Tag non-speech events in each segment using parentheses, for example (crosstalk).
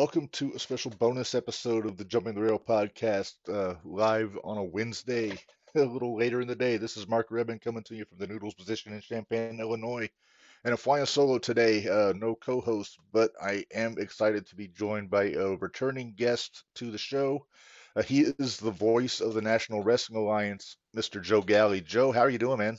Welcome to a special bonus episode of the Jumping the Rail podcast, uh, live on a Wednesday, (laughs) a little later in the day. This is Mark Rebin coming to you from the Noodles position in Champaign, Illinois. And I'm flying solo today, uh, no co host, but I am excited to be joined by a returning guest to the show. Uh, he is the voice of the National Wrestling Alliance, Mr. Joe Galli. Joe, how are you doing, man?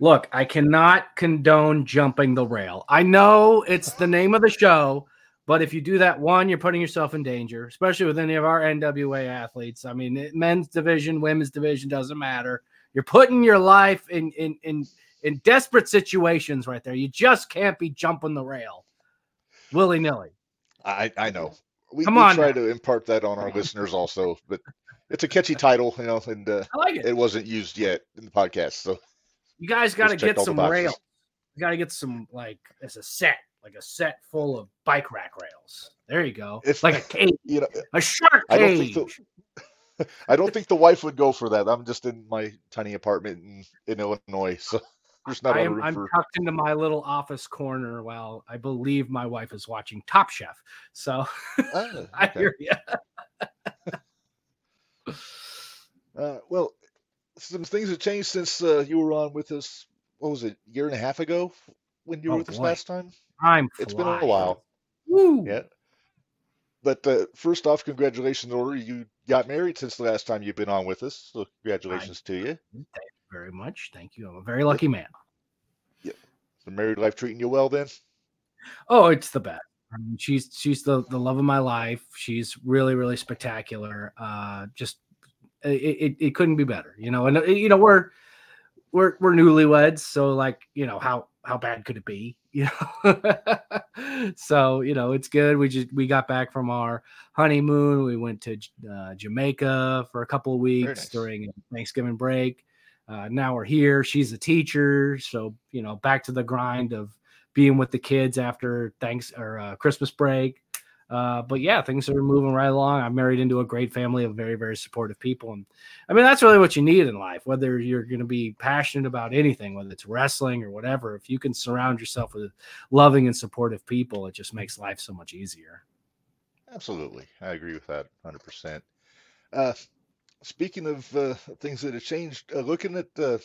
Look, I cannot condone jumping the rail. I know it's the name of the show but if you do that, one, you're putting yourself in danger, especially with any of our NWA athletes. I mean, men's division, women's division doesn't matter. You're putting your life in in in in desperate situations right there. You just can't be jumping the rail willy nilly. I I know. We, Come on, we try now. to impart that on our (laughs) listeners also, but it's a catchy title, you know, and uh, like it. It wasn't used yet in the podcast, so you guys got to get some rail. You got to get some like as a set like a set full of bike rack rails. There you go. It's like a (laughs) cage, you know, a shark cage. I don't, think the, (laughs) I don't think the wife would go for that. I'm just in my tiny apartment in, in Illinois, so (laughs) there's not. I am, I'm for... tucked into my little office corner while I believe my wife is watching Top Chef. So oh, okay. I hear you. uh, well, some things have changed since uh, you were on with us. What was it, a year and a half ago when you were oh, with us last time? Time it's been a while. Woo. Yeah. But uh, first off, congratulations, Order. You got married since the last time you've been on with us. So congratulations I, to you. Thank you very much. Thank you. I'm a very lucky man. Yeah. The married life treating you well then? Oh, it's the best. I mean, she's she's the, the love of my life. She's really, really spectacular. Uh just it, it, it couldn't be better, you know. And you know, we're we're we're newlyweds, so like, you know, how how bad could it be? (laughs) You know, so you know it's good. We just we got back from our honeymoon. We went to uh, Jamaica for a couple of weeks nice. during Thanksgiving break. Uh, now we're here. She's a teacher, so you know back to the grind of being with the kids after thanks or uh, Christmas break. Uh, but yeah, things are moving right along. I'm married into a great family of very, very supportive people. And I mean, that's really what you need in life, whether you're going to be passionate about anything, whether it's wrestling or whatever. If you can surround yourself with loving and supportive people, it just makes life so much easier. Absolutely. I agree with that 100%. Uh, speaking of uh, things that have changed, uh, looking at, uh,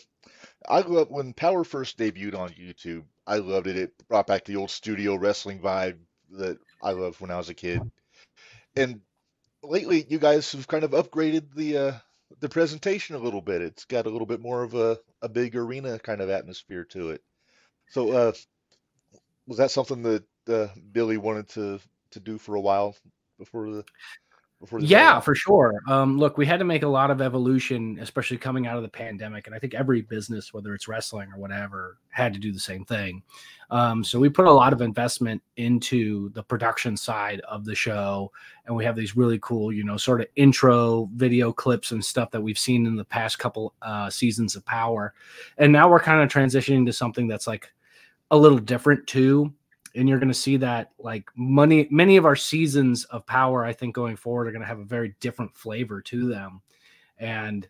I love when Power first debuted on YouTube, I loved it. It brought back the old studio wrestling vibe that I loved when I was a kid. And lately, you guys have kind of upgraded the uh, the presentation a little bit. It's got a little bit more of a, a big arena kind of atmosphere to it. So, uh, was that something that uh, Billy wanted to to do for a while before the yeah for sure. Um, look we had to make a lot of evolution especially coming out of the pandemic and i think every business whether it's wrestling or whatever had to do the same thing. Um, so we put a lot of investment into the production side of the show and we have these really cool you know sort of intro video clips and stuff that we've seen in the past couple uh, seasons of power. And now we're kind of transitioning to something that's like a little different too and you're going to see that like money many of our seasons of power i think going forward are going to have a very different flavor to them. And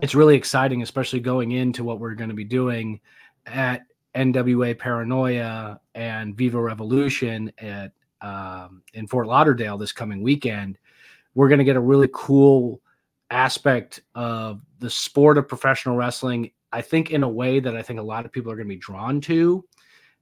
it's really exciting especially going into what we're going to be doing at nwa paranoia and viva revolution at um, in fort lauderdale this coming weekend. We're going to get a really cool aspect of the sport of professional wrestling i think in a way that i think a lot of people are going to be drawn to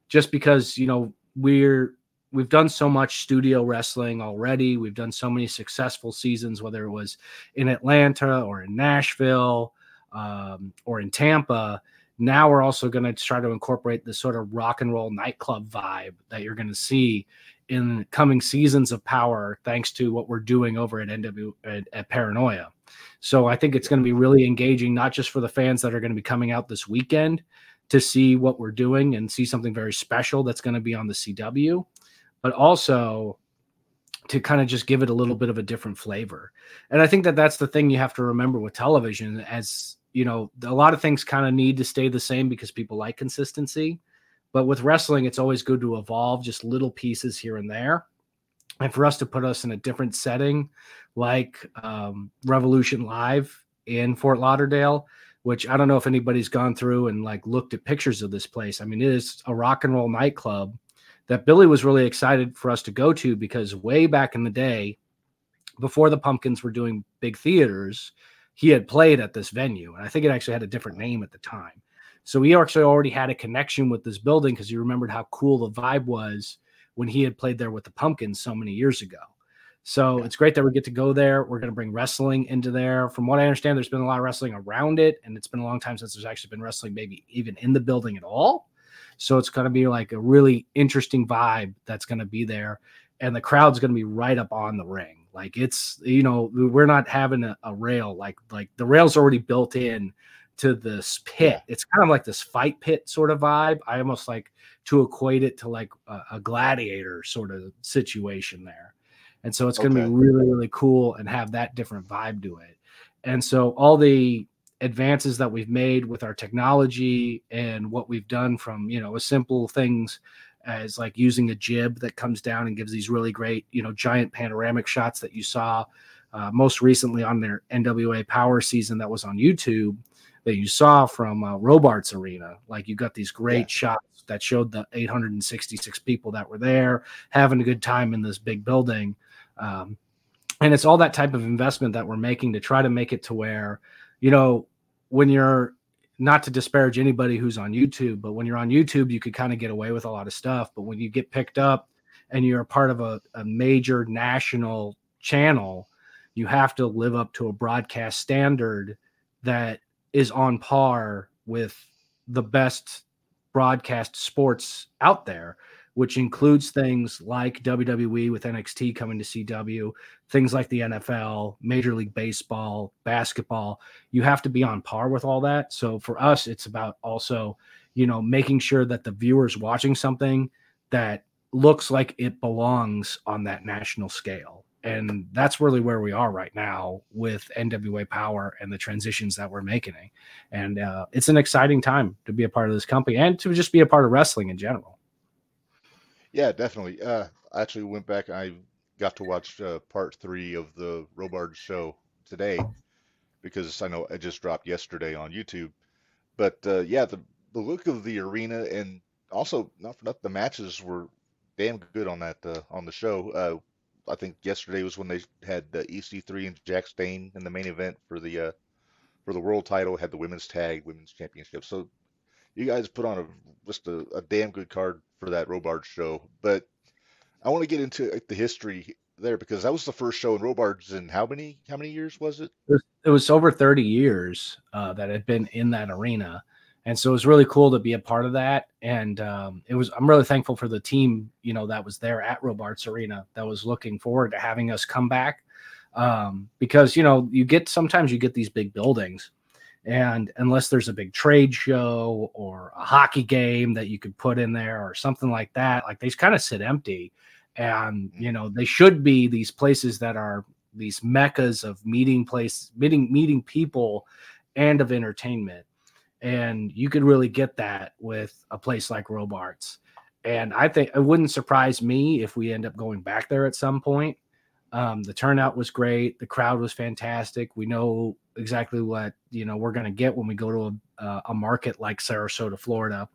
just because you know we're we've done so much studio wrestling already. We've done so many successful seasons, whether it was in Atlanta or in Nashville um, or in Tampa. Now we're also going to try to incorporate the sort of rock and roll nightclub vibe that you're going to see in coming seasons of Power, thanks to what we're doing over at NW at, at Paranoia. So I think it's going to be really engaging, not just for the fans that are going to be coming out this weekend, to see what we're doing and see something very special that's going to be on the CW, but also to kind of just give it a little bit of a different flavor. And I think that that's the thing you have to remember with television as you know, a lot of things kind of need to stay the same because people like consistency. But with wrestling, it's always good to evolve just little pieces here and there. And for us to put us in a different setting, like um, Revolution Live in Fort Lauderdale, which I don't know if anybody's gone through and like looked at pictures of this place. I mean, it is a rock and roll nightclub that Billy was really excited for us to go to because way back in the day, before the Pumpkins were doing big theaters, he had played at this venue. And I think it actually had a different name at the time. So he actually already had a connection with this building because he remembered how cool the vibe was when he had played there with the Pumpkins so many years ago. So yeah. it's great that we get to go there. We're going to bring wrestling into there. From what I understand, there's been a lot of wrestling around it, and it's been a long time since there's actually been wrestling, maybe even in the building at all. So it's going to be like a really interesting vibe that's going to be there. And the crowd's going to be right up on the ring. Like it's, you know, we're not having a, a rail like like the rail's already built in to this pit. It's kind of like this fight pit sort of vibe. I almost like to equate it to like a, a gladiator sort of situation there. And so it's going to okay. be really, really cool and have that different vibe to it. And so all the advances that we've made with our technology and what we've done from you know as simple things as like using a jib that comes down and gives these really great you know giant panoramic shots that you saw uh, most recently on their NWA Power season that was on YouTube that you saw from uh, Robarts Arena. Like you got these great yeah. shots that showed the 866 people that were there having a good time in this big building. Um, and it's all that type of investment that we're making to try to make it to where, you know, when you're not to disparage anybody who's on YouTube, but when you're on YouTube, you could kind of get away with a lot of stuff. But when you get picked up and you're part of a, a major national channel, you have to live up to a broadcast standard that is on par with the best broadcast sports out there which includes things like WWE with NXT coming to CW, things like the NFL, Major League Baseball, basketball. You have to be on par with all that. So for us, it's about also, you know, making sure that the viewers watching something that looks like it belongs on that national scale. And that's really where we are right now with NWA Power and the transitions that we're making. And uh, it's an exciting time to be a part of this company and to just be a part of wrestling in general. Yeah, definitely. Uh, I actually went back. I got to watch uh, part three of the Robard show today because I know it just dropped yesterday on YouTube. But uh, yeah, the the look of the arena and also not for nothing, the matches were damn good on that uh, on the show. Uh, I think yesterday was when they had the EC3 and Jax Dane in the main event for the uh, for the world title. Had the women's tag, women's championship. So you guys put on a just a, a damn good card for that Robard show. But I want to get into the history there because that was the first show in Robarts in how many how many years was it? It was over 30 years uh, that had been in that arena. And so it was really cool to be a part of that. And um, it was I'm really thankful for the team, you know, that was there at Robarts Arena that was looking forward to having us come back. Um, because you know, you get sometimes you get these big buildings and unless there's a big trade show or a hockey game that you could put in there or something like that, like they kind of sit empty. And you know, they should be these places that are these meccas of meeting place, meeting meeting people and of entertainment. And you could really get that with a place like Robarts. And I think it wouldn't surprise me if we end up going back there at some point. Um, the turnout was great. The crowd was fantastic. We know exactly what you know we're going to get when we go to a, a market like Sarasota, Florida.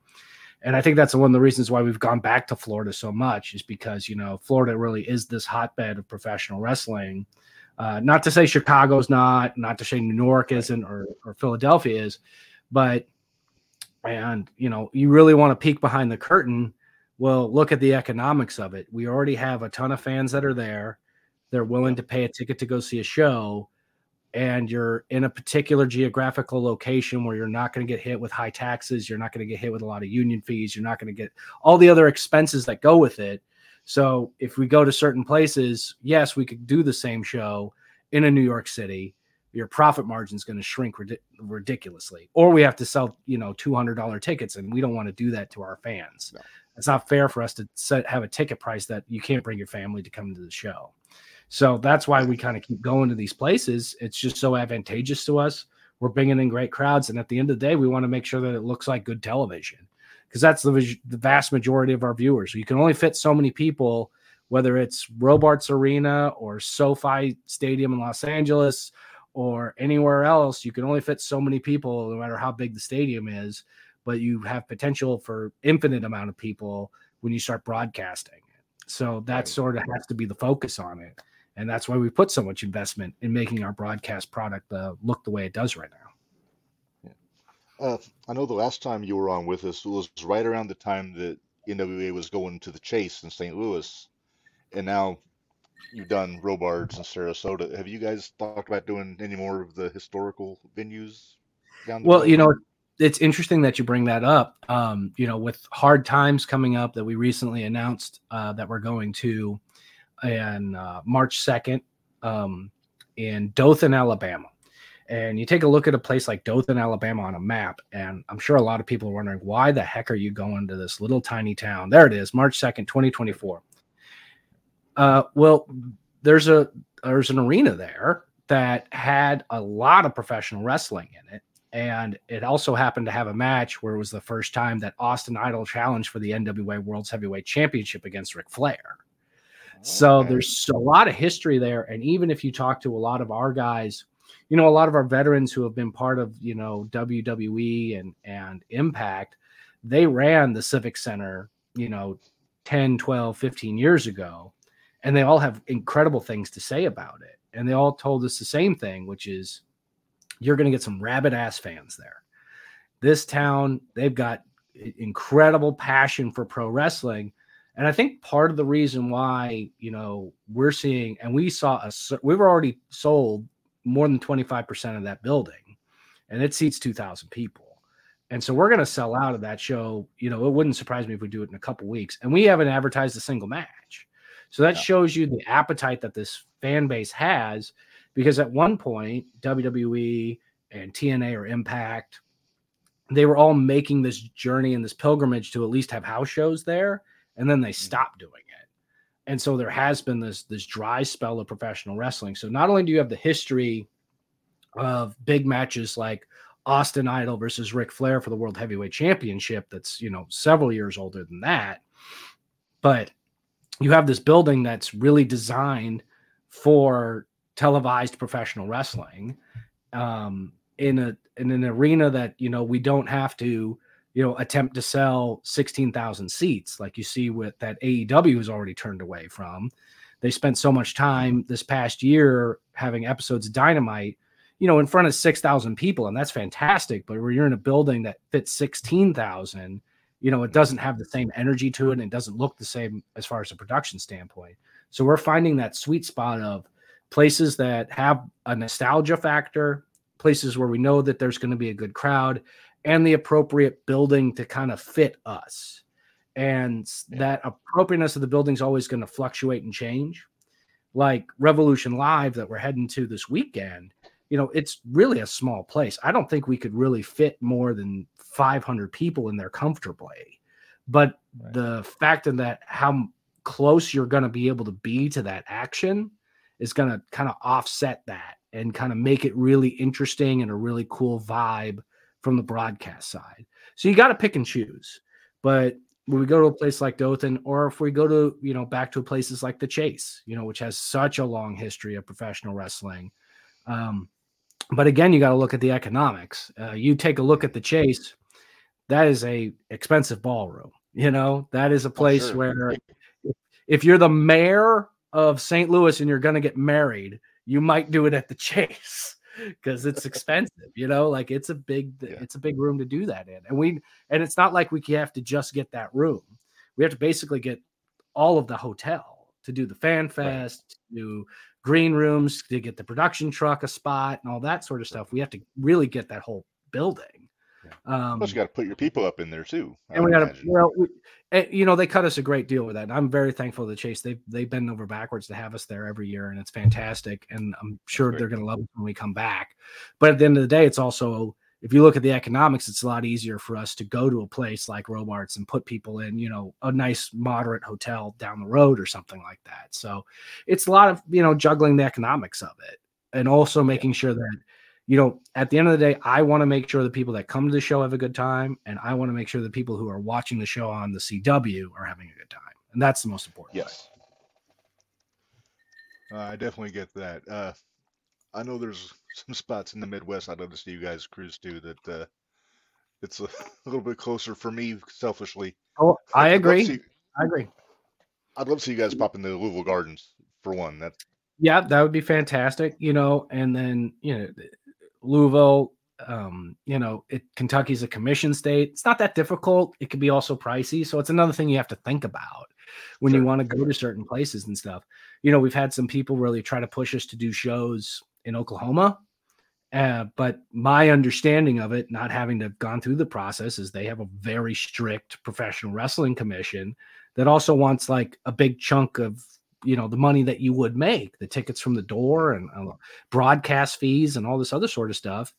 And I think that's one of the reasons why we've gone back to Florida so much is because you know Florida really is this hotbed of professional wrestling. Uh, not to say Chicago's not, not to say New York isn't, or, or Philadelphia is, but and you know you really want to peek behind the curtain. Well, look at the economics of it. We already have a ton of fans that are there. They're willing to pay a ticket to go see a show and you're in a particular geographical location where you're not going to get hit with high taxes, you're not going to get hit with a lot of union fees, you're not going to get all the other expenses that go with it. So if we go to certain places, yes, we could do the same show in a New York City. Your profit margin is going to shrink ridiculously, or we have to sell, you know, two hundred dollar tickets, and we don't want to do that to our fans. No. It's not fair for us to set, have a ticket price that you can't bring your family to come to the show. So that's why we kind of keep going to these places. It's just so advantageous to us. We're bringing in great crowds, and at the end of the day, we want to make sure that it looks like good television because that's the, the vast majority of our viewers. You can only fit so many people, whether it's Robarts Arena or SoFi Stadium in Los Angeles or anywhere else. You can only fit so many people, no matter how big the stadium is. But you have potential for infinite amount of people when you start broadcasting it. So that sort of has to be the focus on it. And that's why we put so much investment in making our broadcast product uh, look the way it does right now. Uh, I know the last time you were on with us was right around the time that NWA was going to the chase in St. Louis. And now you've done Robarts and Sarasota. Have you guys talked about doing any more of the historical venues down Well, road? you know, it's interesting that you bring that up. Um, you know, with hard times coming up that we recently announced uh, that we're going to on uh, March 2nd um, in Dothan, Alabama. And you take a look at a place like Dothan, Alabama on a map, and I'm sure a lot of people are wondering, why the heck are you going to this little tiny town? There it is, March 2nd, 2024. Uh, well, there's a there's an arena there that had a lot of professional wrestling in it. And it also happened to have a match where it was the first time that Austin Idol challenged for the NWA World's Heavyweight Championship against Ric Flair. Oh, so there's a lot of history there. And even if you talk to a lot of our guys, you know, a lot of our veterans who have been part of, you know, WWE and, and Impact, they ran the Civic Center, you know, 10, 12, 15 years ago. And they all have incredible things to say about it. And they all told us the same thing, which is you're going to get some rabid ass fans there. This town, they've got incredible passion for pro wrestling and I think part of the reason why, you know, we're seeing, and we saw us, we were already sold more than 25% of that building and it seats 2,000 people. And so we're going to sell out of that show. You know, it wouldn't surprise me if we do it in a couple weeks. And we haven't advertised a single match. So that yeah. shows you the appetite that this fan base has because at one point, WWE and TNA or Impact, they were all making this journey and this pilgrimage to at least have house shows there and then they mm. stopped doing it. And so there has been this this dry spell of professional wrestling. So not only do you have the history of big matches like Austin Idol versus Ric Flair for the World Heavyweight Championship that's, you know, several years older than that, but you have this building that's really designed for televised professional wrestling um, in a in an arena that you know we don't have to you know, attempt to sell 16,000 seats like you see with that AEW has already turned away from. They spent so much time this past year having episodes of Dynamite, you know, in front of 6,000 people, and that's fantastic. But when you're in a building that fits 16,000, you know, it doesn't have the same energy to it and it doesn't look the same as far as a production standpoint. So we're finding that sweet spot of places that have a nostalgia factor, places where we know that there's going to be a good crowd, and the appropriate building to kind of fit us. And yeah. that appropriateness of the building is always going to fluctuate and change. Like Revolution Live that we're heading to this weekend, you know, it's really a small place. I don't think we could really fit more than 500 people in there comfortably. But right. the fact of that, how close you're going to be able to be to that action is going to kind of offset that and kind of make it really interesting and a really cool vibe from the broadcast side. So you got to pick and choose. But when we go to a place like Dothan, or if we go to, you know, back to places like the Chase, you know, which has such a long history of professional wrestling. Um, but again, you got to look at the economics. Uh, you take a look at the Chase, that is a expensive ballroom. You know, that is a place sure. where if you're the mayor of St. Louis and you're going to get married, you might do it at the Chase because it's (laughs) expensive you know like it's a big yeah. it's a big room to do that in and we and it's not like we have to just get that room we have to basically get all of the hotel to do the fan fest right. do green rooms to get the production truck a spot and all that sort of stuff we have to really get that whole building. Um, Plus, you got to put your people up in there too. I and we got to, well, we, you know, they cut us a great deal with that. And I'm very thankful to Chase. They they bend over backwards to have us there every year, and it's fantastic. And I'm sure they're going to love it when we come back. But at the end of the day, it's also if you look at the economics, it's a lot easier for us to go to a place like Robarts and put people in, you know, a nice moderate hotel down the road or something like that. So it's a lot of you know juggling the economics of it, and also making sure that you know, at the end of the day, I want to make sure the people that come to the show have a good time, and I want to make sure the people who are watching the show on the CW are having a good time, and that's the most important. Yes, uh, I definitely get that. Uh, I know there's some spots in the Midwest I'd love to see you guys cruise to that uh, it's a, a, (laughs) little bit closer for me, selfishly. Oh, I I'd agree. See, I agree. I'd love to see you guys pop into the Louisville Gardens for one. That yeah, that would be fantastic. You know, and then you know, Louisville. Um, you know, it, Kentucky's a commission state. It's not that difficult. It could be also pricey, so it's another thing you have to think about when sure. you want to go to certain places and stuff. You know, we've had some people really try to push us to do shows in Oklahoma. Uh, but my understanding of it, not having to have gone through the process, is they have a very strict professional wrestling commission that also wants like a big chunk of you know the money that you would make the tickets from the door and uh, broadcast fees and all this other sort of stuff.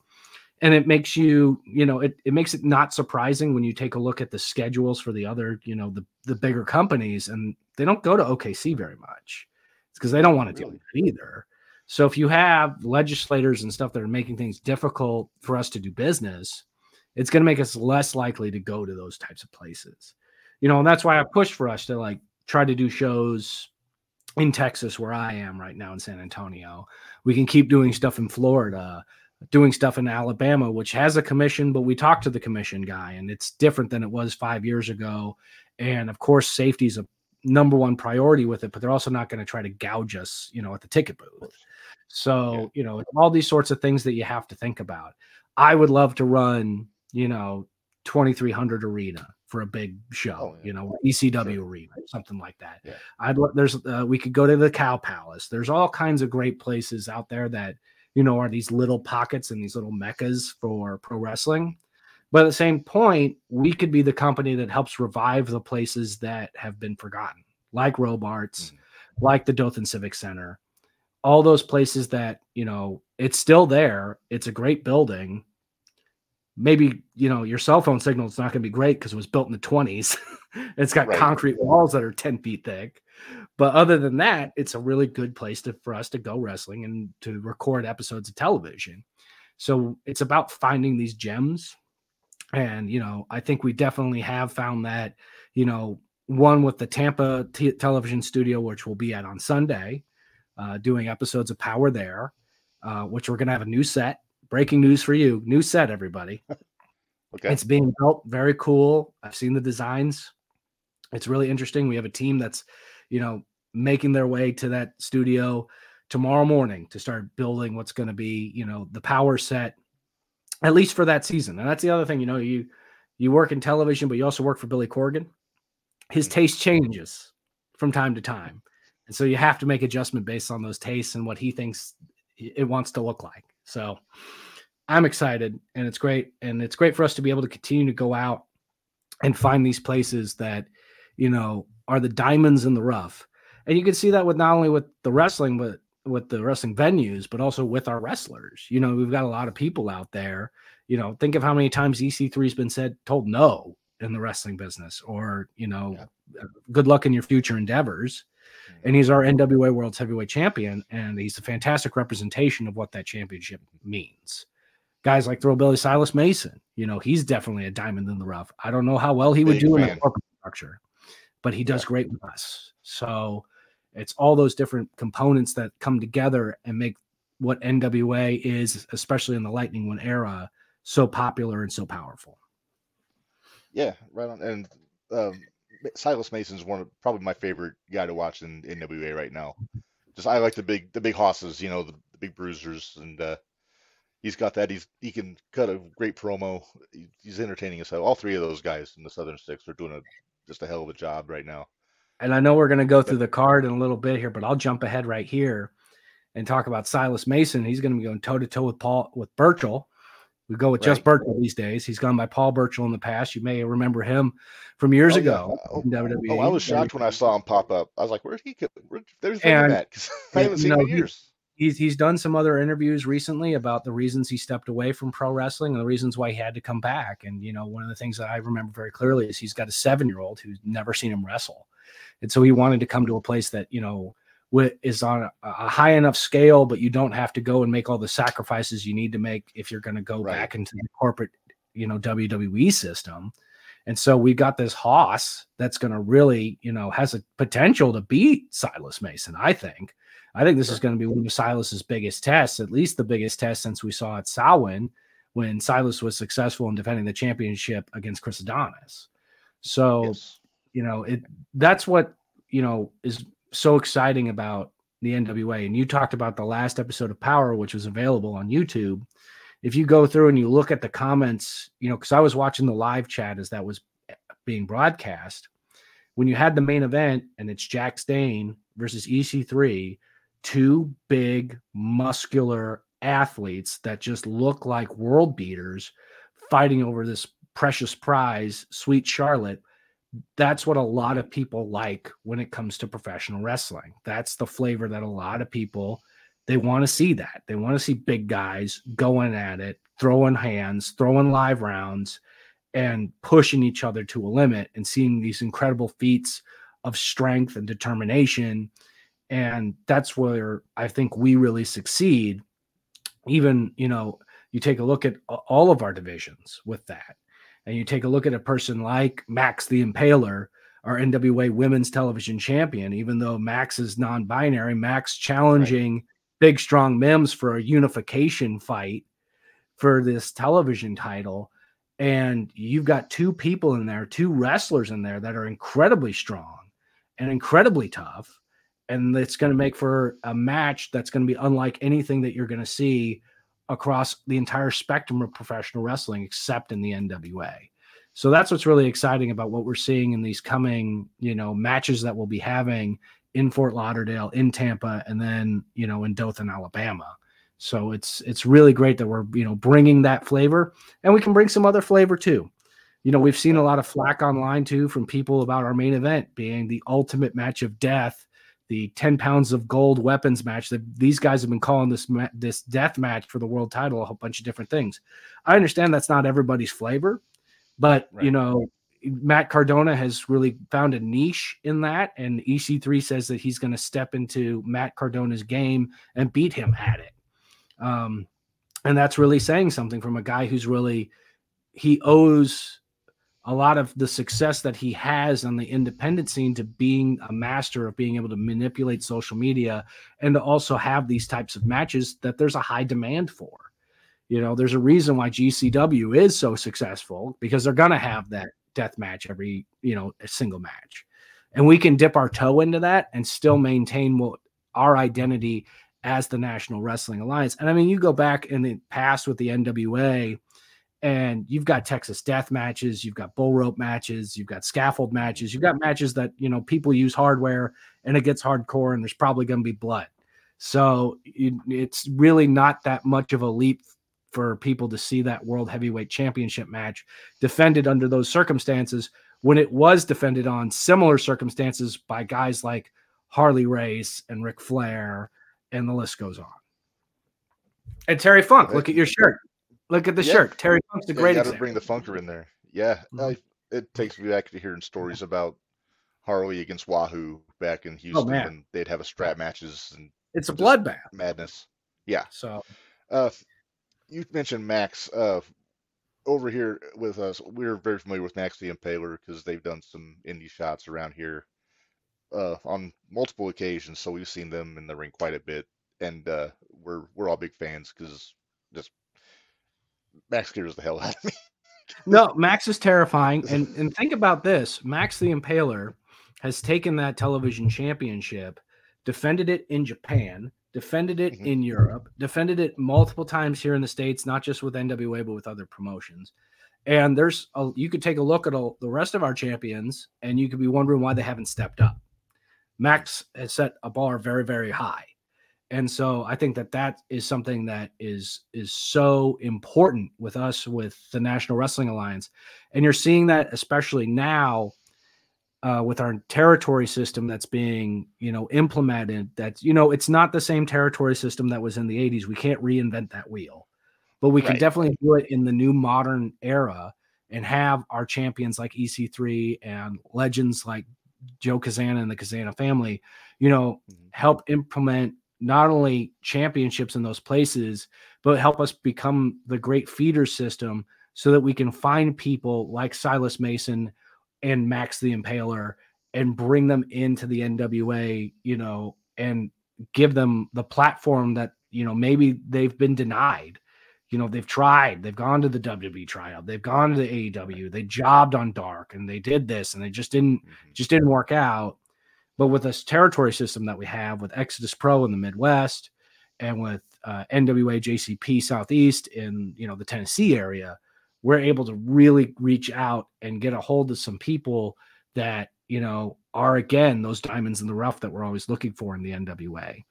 And it makes you you know it, it makes it not surprising when you take a look at the schedules for the other you know the the bigger companies and they don't go to okc very much. It's because they don't want to really? deal with it either. So if you have legislators and stuff that are making things difficult for us to do business it's going to make us less likely to go to those types of places. You know and that's why i push for us to like try to do shows in Texas, where I am right now in San Antonio. We can keep doing stuff in Florida, doing stuff in Alabama, which has a commission, but we talk to the commission guy, and it's different than it was five years ago. And of course, safety is a number one priority with it, but they're also not going to try to gouge us, you know, at the ticket booth. So, you know, all these sorts of things that you have to think about. I would love to run, you know, 2300 arena for a big show, oh, yeah. you know, ECW sure. arena, something like that. Yeah. I'd there's uh, we could go to the Cow Palace. There's all kinds of great places out there that you know are these little pockets and these little meccas for pro wrestling. But at the same point, we could be the company that helps revive the places that have been forgotten, like Robarts, mm-hmm. like the Dothan Civic Center, all those places that you know it's still there. It's a great building maybe you know your cell phone signal is not going to be great because it was built in the 20s (laughs) it's got right. concrete walls that are 10 feet thick. But other than that it's a really good place to, for us to go wrestling and to record episodes of television. So it's about finding these gems. And you know i think we definitely have found that you know one with the tampa t- television studio which we'll be at on sunday uh, doing episodes of power there uh, which we're going to have a new set breaking news for you. New set, everybody. (laughs) okay. It's being built. Very cool. I've seen the designs. It's really interesting. We have a team that's, you know, making their way to that studio tomorrow morning to start building what's going to be, you know, the power set, at least for that season. And that's the other thing, you know, you you work in television, but you also work for Billy Corgan. His mm. taste changes from time to time. And so you have to make adjustment based on those tastes and what he thinks it wants to look like. So I'm excited and it's great. And it's great for us to be able to continue to go out and find these places that, you know, are the diamonds in the rough. And you can see that with not only with the wrestling, but with the wrestling venues, but also with our wrestlers. You know, we've got a lot of people out there. You know, think of how many times EC3 has been said, told no in the wrestling business, or, you know, yeah. good luck in your future endeavors and he's our NWA World's Heavyweight Champion, and he's a fantastic representation of what that championship means. Guys like Thrillbilly Silas Mason, you know, he's definitely a diamond in the rough. I don't know how well he would Big do man. in a corporate structure, but he does yeah. great with us. So it's all those different components that come together and make what NWA is, especially in the Lightning One era, so popular and so powerful. Yeah, right on. And um, Silas Mason's one of probably my favorite guy to watch in NWA right now. Just I like the big the big hosses, you know, the, the big bruisers, and uh, he's got that. He's he can cut a great promo. He's entertaining as hell. All three of those guys in the Southern Six are doing a just a hell of a job right now. And I know we're going to go through the card in a little bit here, but I'll jump ahead right here and talk about Silas Mason. He's going to be going toe to toe with Paul with Burchill we go with right. just Burchill these days. He's gone by Paul Burchill in the past. You may remember him from years oh, ago yeah. in WWE. Oh, I was shocked when I saw him pop up. I was like, "Where's he? Where, there's and, that because (laughs) I haven't seen know, him in years." He's he's done some other interviews recently about the reasons he stepped away from pro wrestling and the reasons why he had to come back. And you know, one of the things that I remember very clearly is he's got a seven year old who's never seen him wrestle, and so he wanted to come to a place that you know is on a, high enough scale, but you don't have to go and make all the sacrifices you need to make if you're going to go right. back into the corporate, you know, WWE system. And so we've got this Hoss that's going to really, you know, has a potential to beat Silas Mason. I think. I think this sure. is going to be one of Silas's biggest tests, at least the biggest test since we saw at Samhain when Silas was successful in defending the championship against Chris Adonis. So. Yes you know, it that's what you know is so exciting about the NWA. And you talked about the last episode of Power, which was available on YouTube. If you go through and you look at the comments, you know, because I was watching the live chat as that was being broadcast, when you had the main event and it's Jax Dane versus EC3, two big, muscular athletes that just look like world beaters fighting over this precious prize, Sweet Charlotte. That's what a lot of people like when it comes to professional wrestling. That's the flavor that a lot of people they want to see that. They want to see big guys going at it, throwing hands, throwing live rounds and pushing each other to a limit and seeing these incredible feats of strength and determination and that's where i think we really succeed even you know you take a look at all of our divisions with that and you take a look at a person like max the impaler our nwa women's television champion even though max is non-binary max challenging right. big strong mims for a unification fight for this television title and you've got two people in there two wrestlers in there that are incredibly strong and incredibly tough and it's going to make for a match that's going to be unlike anything that you're going to see across the entire spectrum of professional wrestling except in the NWA. So that's what's really exciting about what we're seeing in these coming, you know, matches that we'll be having in Fort Lauderdale, in Tampa, and then, you know, in Dothan, Alabama. So it's it's really great that we're, you know, bringing that flavor and we can bring some other flavor too. You know, we've seen a lot of flack online too from people about our main event being the ultimate match of death the 10 pounds of gold weapons match that these guys have been calling this ma- this death match for the world title a whole bunch of different things. I understand that's not everybody's flavor, but right. you know, Matt Cardona has really found a niche in that, and EC3 says that he's going to step into Matt Cardona's game and beat him at it. Um, and that's really saying something from a guy who's really he owes a lot of the success that he has on the independent scene to being a master of being able to manipulate social media and to also have these types of matches that there's a high demand for. You know, there's a reason why GCW is so successful because they're going to have that death match every, you know, a single match. And we can dip our toe into that and still maintain what our identity as the National Wrestling Alliance. And I mean, you go back in the past with the NWA, and you've got Texas death matches, you've got bull rope matches, you've got scaffold matches, you've got matches that you know people use hardware and it gets hardcore and there's probably going to be blood. So it's really not that much of a leap for people to see that world heavyweight championship match defended under those circumstances when it was defended on similar circumstances by guys like Harley Race and Ric Flair, and the list goes on. And Terry Funk, look at your shirt. Look at the yeah. shirt. Terry Funk's the yeah, greatest. Got to bring the funker in there. Yeah, mm-hmm. I, it takes me back to hearing stories about Harley against Wahoo back in oh, Houston, oh, and they'd have a strap matches and it's a bloodbath madness. Yeah. So, uh, you mentioned Max. Uh, over here with us, we're very familiar with Max the Impaler because they've done some indie shots around here uh, on multiple occasions. So we've seen them in the ring quite a bit, and uh, we're we're all big fans because just Max scares the hell out of me. (laughs) no, Max is terrifying. And and think about this: Max the Impaler has taken that television championship, defended it in Japan, defended it mm-hmm. in Europe, defended it multiple times here in the states, not just with NWA but with other promotions. And there's a, you could take a look at all, the rest of our champions, and you could be wondering why they haven't stepped up. Max has set a bar very, very high and so i think that that is something that is is so important with us with the national wrestling alliance and you're seeing that especially now uh, with our territory system that's being you know implemented that you know it's not the same territory system that was in the 80s we can't reinvent that wheel but we can right. definitely do it in the new modern era and have our champions like ec3 and legends like joe Cazana and the Cazana family you know mm-hmm. help implement not only championships in those places, but help us become the great feeder system so that we can find people like Silas Mason and Max the Impaler and bring them into the NWA, you know, and give them the platform that, you know, maybe they've been denied. you know, they've tried, they've gone to the WWE tryout, they've gone to the AEW, they jobbed on Dark, and they did this, and they just didn't mm-hmm. just didn't work out. But with this territory system that we have with Exodus Pro in the Midwest, and with uh, NWA JCP Southeast in you know the Tennessee area, we're able to really reach out and get a hold of some people that you know are again those diamonds in the rough that we're always looking for in the NWA.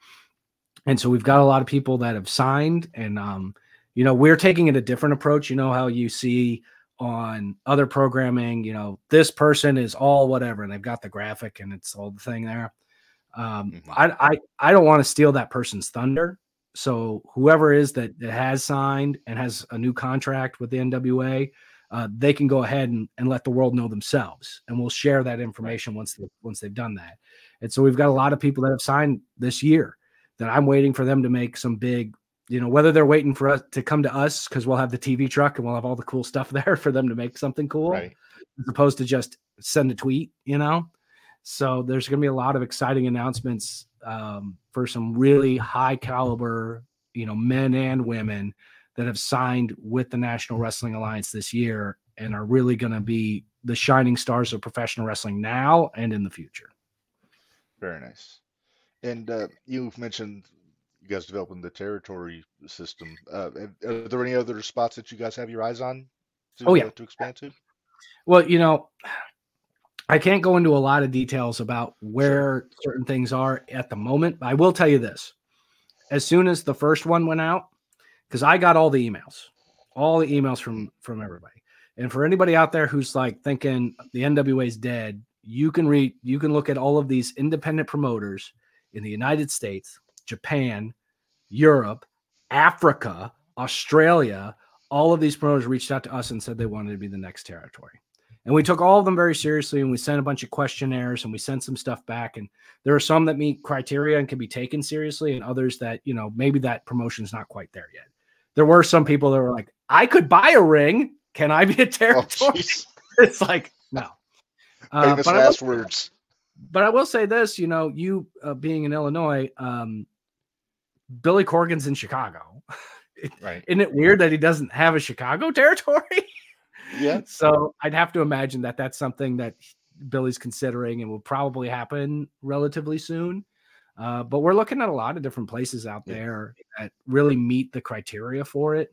And so we've got a lot of people that have signed, and um, you know we're taking it a different approach. You know how you see on other programming, you know this person is all whatever, and they've got the graphic and it's all the thing there. Um, mm-hmm. I, I I don't want to steal that person's thunder. So whoever is that, that has signed and has a new contract with the NWA, uh, they can go ahead and, and let the world know themselves, and we'll share that information once they, once they've done that. And so we've got a lot of people that have signed this year that I'm waiting for them to make some big, you know, whether they're waiting for us to come to us because we'll have the TV truck and we'll have all the cool stuff (laughs) there for them to make something cool, right. as opposed to just send a tweet, you know. So there's going to be a lot of exciting announcements um, for some really high caliber, you know, men and women that have signed with the National Wrestling Alliance this year and are really going to be the shining stars of professional wrestling now and in the future. Very nice. And uh, you mentioned you guys developing the territory system. Uh, are there any other spots that you guys have your eyes on? To, oh yeah, uh, to expand to. Well, you know, I can't go into a lot of details about where certain things are at the moment. I will tell you this: as soon as the first one went out, because I got all the emails, all the emails from from everybody. And for anybody out there who's like thinking the NWA is dead, you can read, you can look at all of these independent promoters in the United States, Japan, Europe, Africa, Australia. All of these promoters reached out to us and said they wanted to be the next territory. And we took all of them very seriously and we sent a bunch of questionnaires and we sent some stuff back. And there are some that meet criteria and can be taken seriously, and others that, you know, maybe that promotion's not quite there yet. There were some people that were like, I could buy a ring. Can I be a oh, territory? Oh, (laughs) it's like, no. Uh, Famous last will, words. But I will say this, you know, you uh, being in Illinois, um, Billy Corgan's in Chicago. (laughs) right. Isn't it weird that he doesn't have a Chicago (laughs) territory? Yeah. (laughs) So I'd have to imagine that that's something that Billy's considering and will probably happen relatively soon. Uh, but we're looking at a lot of different places out there that really meet the criteria for it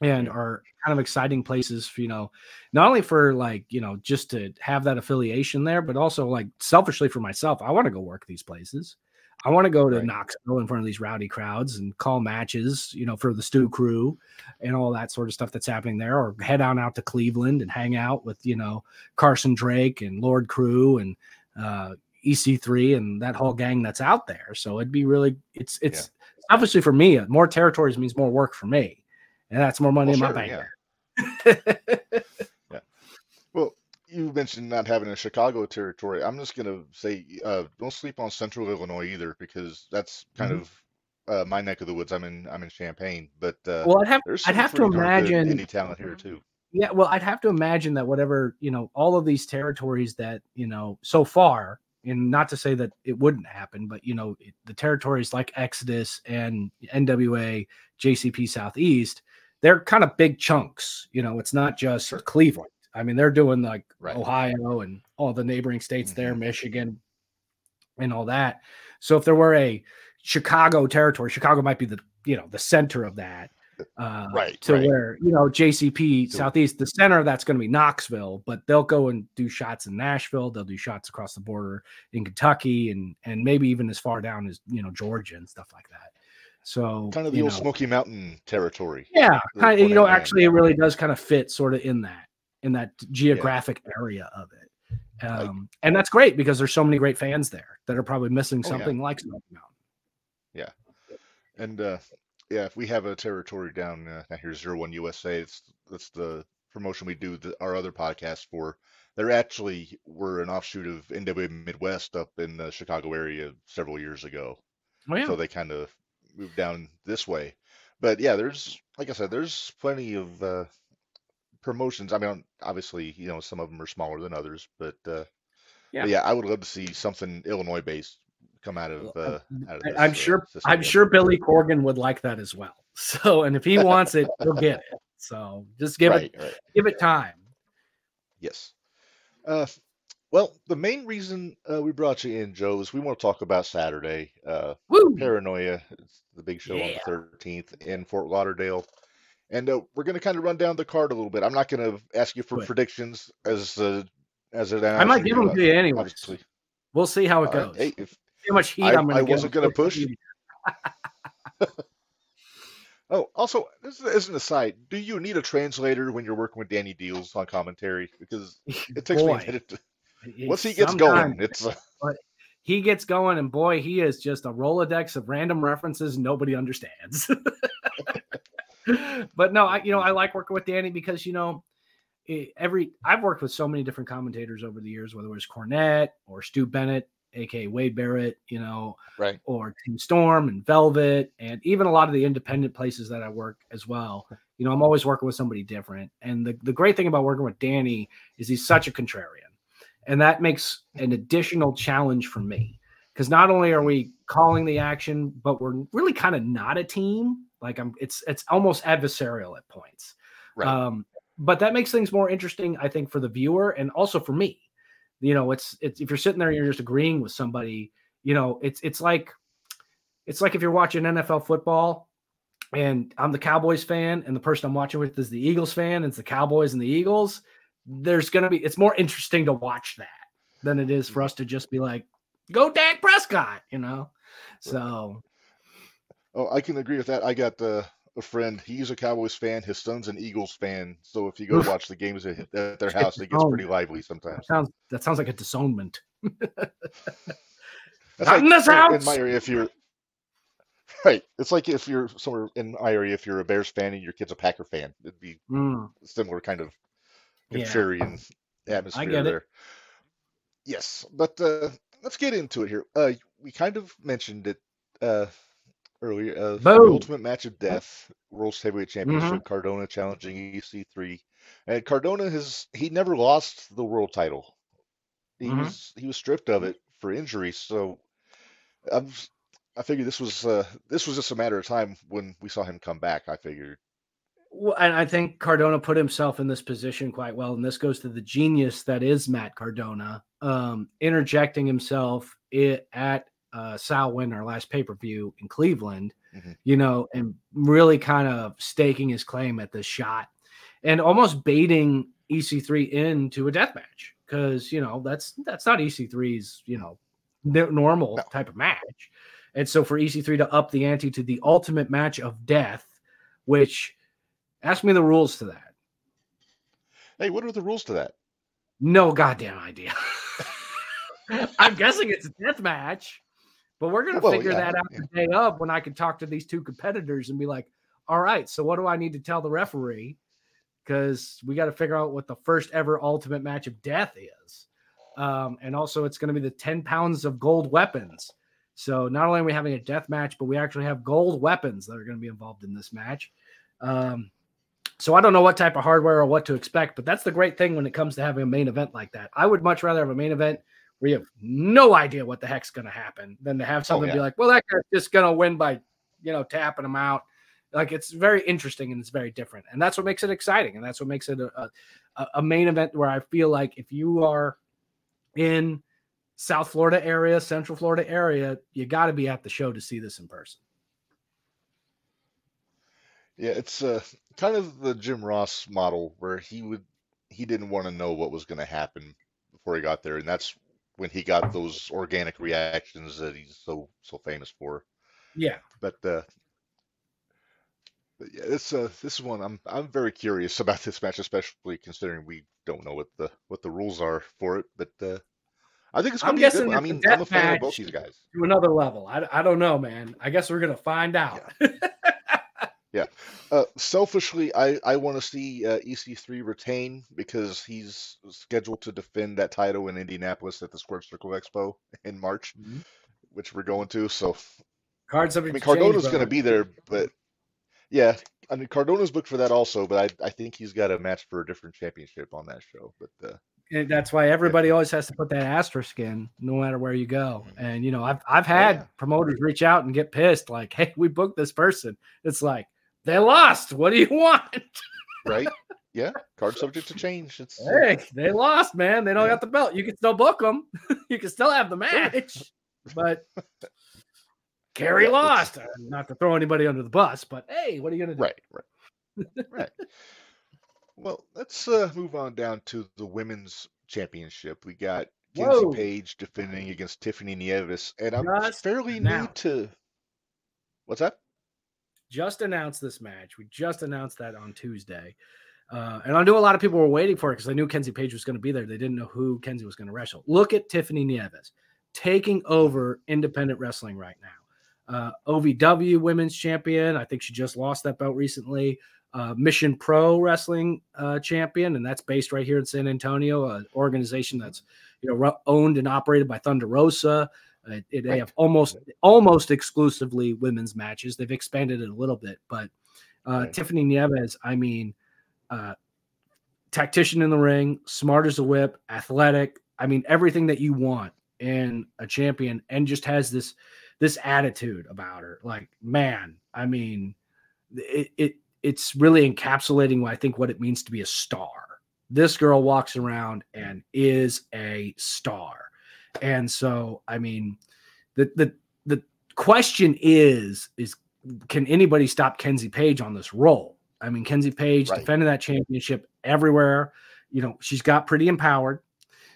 and are kind of exciting places for, you know, not only for like, you know, just to have that affiliation there, but also like selfishly for myself, I want to go work these places. I want to go to right. Knoxville in front of these rowdy crowds and call matches, you know, for the Stew Crew and all that sort of stuff that's happening there, or head on out to Cleveland and hang out with, you know, Carson Drake and Lord Crewe and uh, EC3 and that whole gang that's out there. So it'd be really, it's, it's yeah. obviously for me, more territories means more work for me, and that's more money well, in sure, my bank. Yeah. yeah. (laughs) You mentioned not having a Chicago territory. I'm just gonna say, uh, don't sleep on Central Illinois either, because that's kind mm-hmm. of uh, my neck of the woods. I'm in I'm in Champaign, but uh, well, I'd have I'd have to imagine any talent here too. Yeah, well, I'd have to imagine that whatever you know, all of these territories that you know so far, and not to say that it wouldn't happen, but you know, the territories like Exodus and NWA, JCP Southeast, they're kind of big chunks. You know, it's not just sure. Cleveland I mean, they're doing like right. Ohio and all the neighboring states mm-hmm. there, Michigan, and all that. So if there were a Chicago territory, Chicago might be the you know the center of that. Uh, right. To right. where you know JCP Southeast, the center of that's going to be Knoxville, but they'll go and do shots in Nashville. They'll do shots across the border in Kentucky and and maybe even as far down as you know Georgia and stuff like that. So kind of the old know, Smoky Mountain territory. Yeah, kind of, you know, actually, it really does kind of fit sort of in that in that geographic yeah. area of it. Um, like, and that's great because there's so many great fans there that are probably missing something oh, yeah. like Smoky Mountain. Yeah. And uh, yeah, if we have a territory down uh, here, Zero One USA, it's that's the promotion we do the, our other podcast for. They're actually were an offshoot of NWA Midwest up in the Chicago area several years ago. Oh, yeah. So they kind of moved down this way. But yeah, there's like I said, there's plenty of uh, promotions. I mean, obviously, you know, some of them are smaller than others, but uh, yeah, but yeah, I would love to see something Illinois based come out of. Uh, out of this, I'm uh, sure. Uh, I'm sure Billy Corgan would like that as well. (laughs) So, and if he wants it, he'll get it. So just give right, it right. give it time. Yes. Uh, well, the main reason uh, we brought you in, Joe, is we want to talk about Saturday. Uh, Woo! Paranoia, it's the big show yeah. on the 13th in Fort Lauderdale. And uh, we're going to kind of run down the card a little bit. I'm not going to ask you for predictions as uh, as it. I might give them to you anyway. Obviously. We'll see how it goes. Hey, if, how much heat I, am going to I wasn't going to push. (laughs) oh, also, this is an aside. Do you need a translator when you're working with Danny Deals on commentary? Because (laughs) it takes Boy. me a minute to once he gets going, it's uh... (laughs) he gets going, and boy, he is just a rolodex of random references nobody understands. (laughs) but no, I you know I like working with Danny because you know every I've worked with so many different commentators over the years, whether it was Cornette or Stu Bennett, aka Wade Barrett, you know, right, or Tim Storm and Velvet, and even a lot of the independent places that I work as well. You know, I'm always working with somebody different. And the, the great thing about working with Danny is he's such a contrarian. And that makes an additional challenge for me because not only are we calling the action, but we're really kind of not a team. Like I'm, it's it's almost adversarial at points. Right. Um, but that makes things more interesting, I think, for the viewer and also for me. You know, it's it's if you're sitting there and you're just agreeing with somebody, you know, it's it's like it's like if you're watching NFL football and I'm the Cowboys fan and the person I'm watching with is the Eagles fan, and it's the Cowboys and the Eagles there's going to be it's more interesting to watch that than it is for us to just be like go Dak Prescott, you know. So Oh, I can agree with that. I got uh, a friend, he's a Cowboys fan, his son's an Eagles fan. So if you go watch the games at, (laughs) at their house, it gets pretty lively sometimes. That sounds that sounds like a disownment. That's like, in this house. In my area, if you're right, it's like if you're somewhere in my area, if you're a Bears fan and your kid's a Packer fan, it'd be mm. similar kind of contrarian yeah. atmosphere I get there. It. Yes, but uh, let's get into it here. Uh, we kind of mentioned it uh, earlier. Uh, the ultimate match of death, World Heavyweight Championship. Mm-hmm. Cardona challenging EC3, and Cardona has he never lost the world title. He mm-hmm. was he was stripped of it for injury. So I'm, I figured this was uh, this was just a matter of time when we saw him come back. I figured well, and I think Cardona put himself in this position quite well, and this goes to the genius that is Matt Cardona, um, interjecting himself at uh, win, our last pay per view in Cleveland, mm-hmm. you know, and really kind of staking his claim at this shot, and almost baiting EC3 into a death match because you know that's that's not EC3's you know normal no. type of match, and so for EC3 to up the ante to the ultimate match of death, which Ask me the rules to that. Hey, what are the rules to that? No goddamn idea. (laughs) (laughs) I'm guessing it's a death match, but we're gonna well, figure yeah, that out yeah. the day of when I can talk to these two competitors and be like, all right, so what do I need to tell the referee? Because we got to figure out what the first ever ultimate match of death is. Um, and also it's going to be the 10 pounds of gold weapons. So not only are we having a death match, but we actually have gold weapons that are going to be involved in this match. Um, so I don't know what type of hardware or what to expect, but that's the great thing when it comes to having a main event like that. I would much rather have a main event where you have no idea what the heck's going to happen than to have something oh, yeah. be like, well, that guy's just going to win by, you know, tapping him out. Like it's very interesting and it's very different, and that's what makes it exciting, and that's what makes it a, a, a main event where I feel like if you are in South Florida area, Central Florida area, you got to be at the show to see this in person. Yeah, it's uh, kind of the Jim Ross model where he would he didn't want to know what was going to happen before he got there, and that's when he got those organic reactions that he's so so famous for. Yeah, but uh, but yeah, this uh, this is one I'm I'm very curious (laughs) about this match, especially considering we don't know what the what the rules are for it. But uh, I think it's going to be a good. I mean, I'm a fan of both these guys. To another level. I, I don't know, man. I guess we're going to find out. Yeah. (laughs) Yeah. Uh, selfishly, I, I want to see uh, EC3 retain because he's scheduled to defend that title in Indianapolis at the Squared Circle Expo in March, mm-hmm. which we're going to. So, cards I mean, Cardona's going to be there, but yeah, I mean, Cardona's booked for that also, but I, I think he's got a match for a different championship on that show. But uh, and that's why everybody yeah. always has to put that asterisk in, no matter where you go. Mm-hmm. And you know, I've I've had yeah. promoters reach out and get pissed, like, "Hey, we booked this person." It's like, They lost. What do you want? right? (laughs) Yeah, card subject to change. It's hey, they lost, man. They don't yeah. got the belt. You can still book them. (laughs) you can still have the match, (laughs) but Kerry yeah, lost. Uh, not to throw anybody under the bus, but hey, what are you gonna do? Right, right, right. Well, let's uh, move on down to the women's championship. We got Kenzie Whoa. Paige defending against Tiffany Nieves, and I'm Just fairly now. new to. What's that? Just announced this match. We just announced that on Tuesday. Uh, and I knew a lot of people were waiting for it because I knew Kenzie Paige was going to be there. They didn't know who Kenzie was going to wrestle. Look at Tiffany Nieves taking over independent wrestling right now. Uh, OVW Women's Champion. I think she just lost that belt recently. Uh, Mission Pro Wrestling uh, Champion, and that's based right here in San Antonio, an organization that's you know owned and operated by Thunder Rosa. Uh, it, they have almost almost exclusively women's matches. They've expanded it a little bit, but uh, right. Tiffany Nieves, I mean, uh, tactician in the ring, smart as a whip, athletic. I mean, everything that you want in a champion, and just has this this attitude about her. Like, man, I mean, it, it it's really encapsulating what I think what it means to be a star. This girl walks around and is a star. And so, I mean, the the the question is is can anybody stop Kenzie Paige on this role? I mean, Kenzie Paige right. defending that championship everywhere. You know, she's got pretty empowered.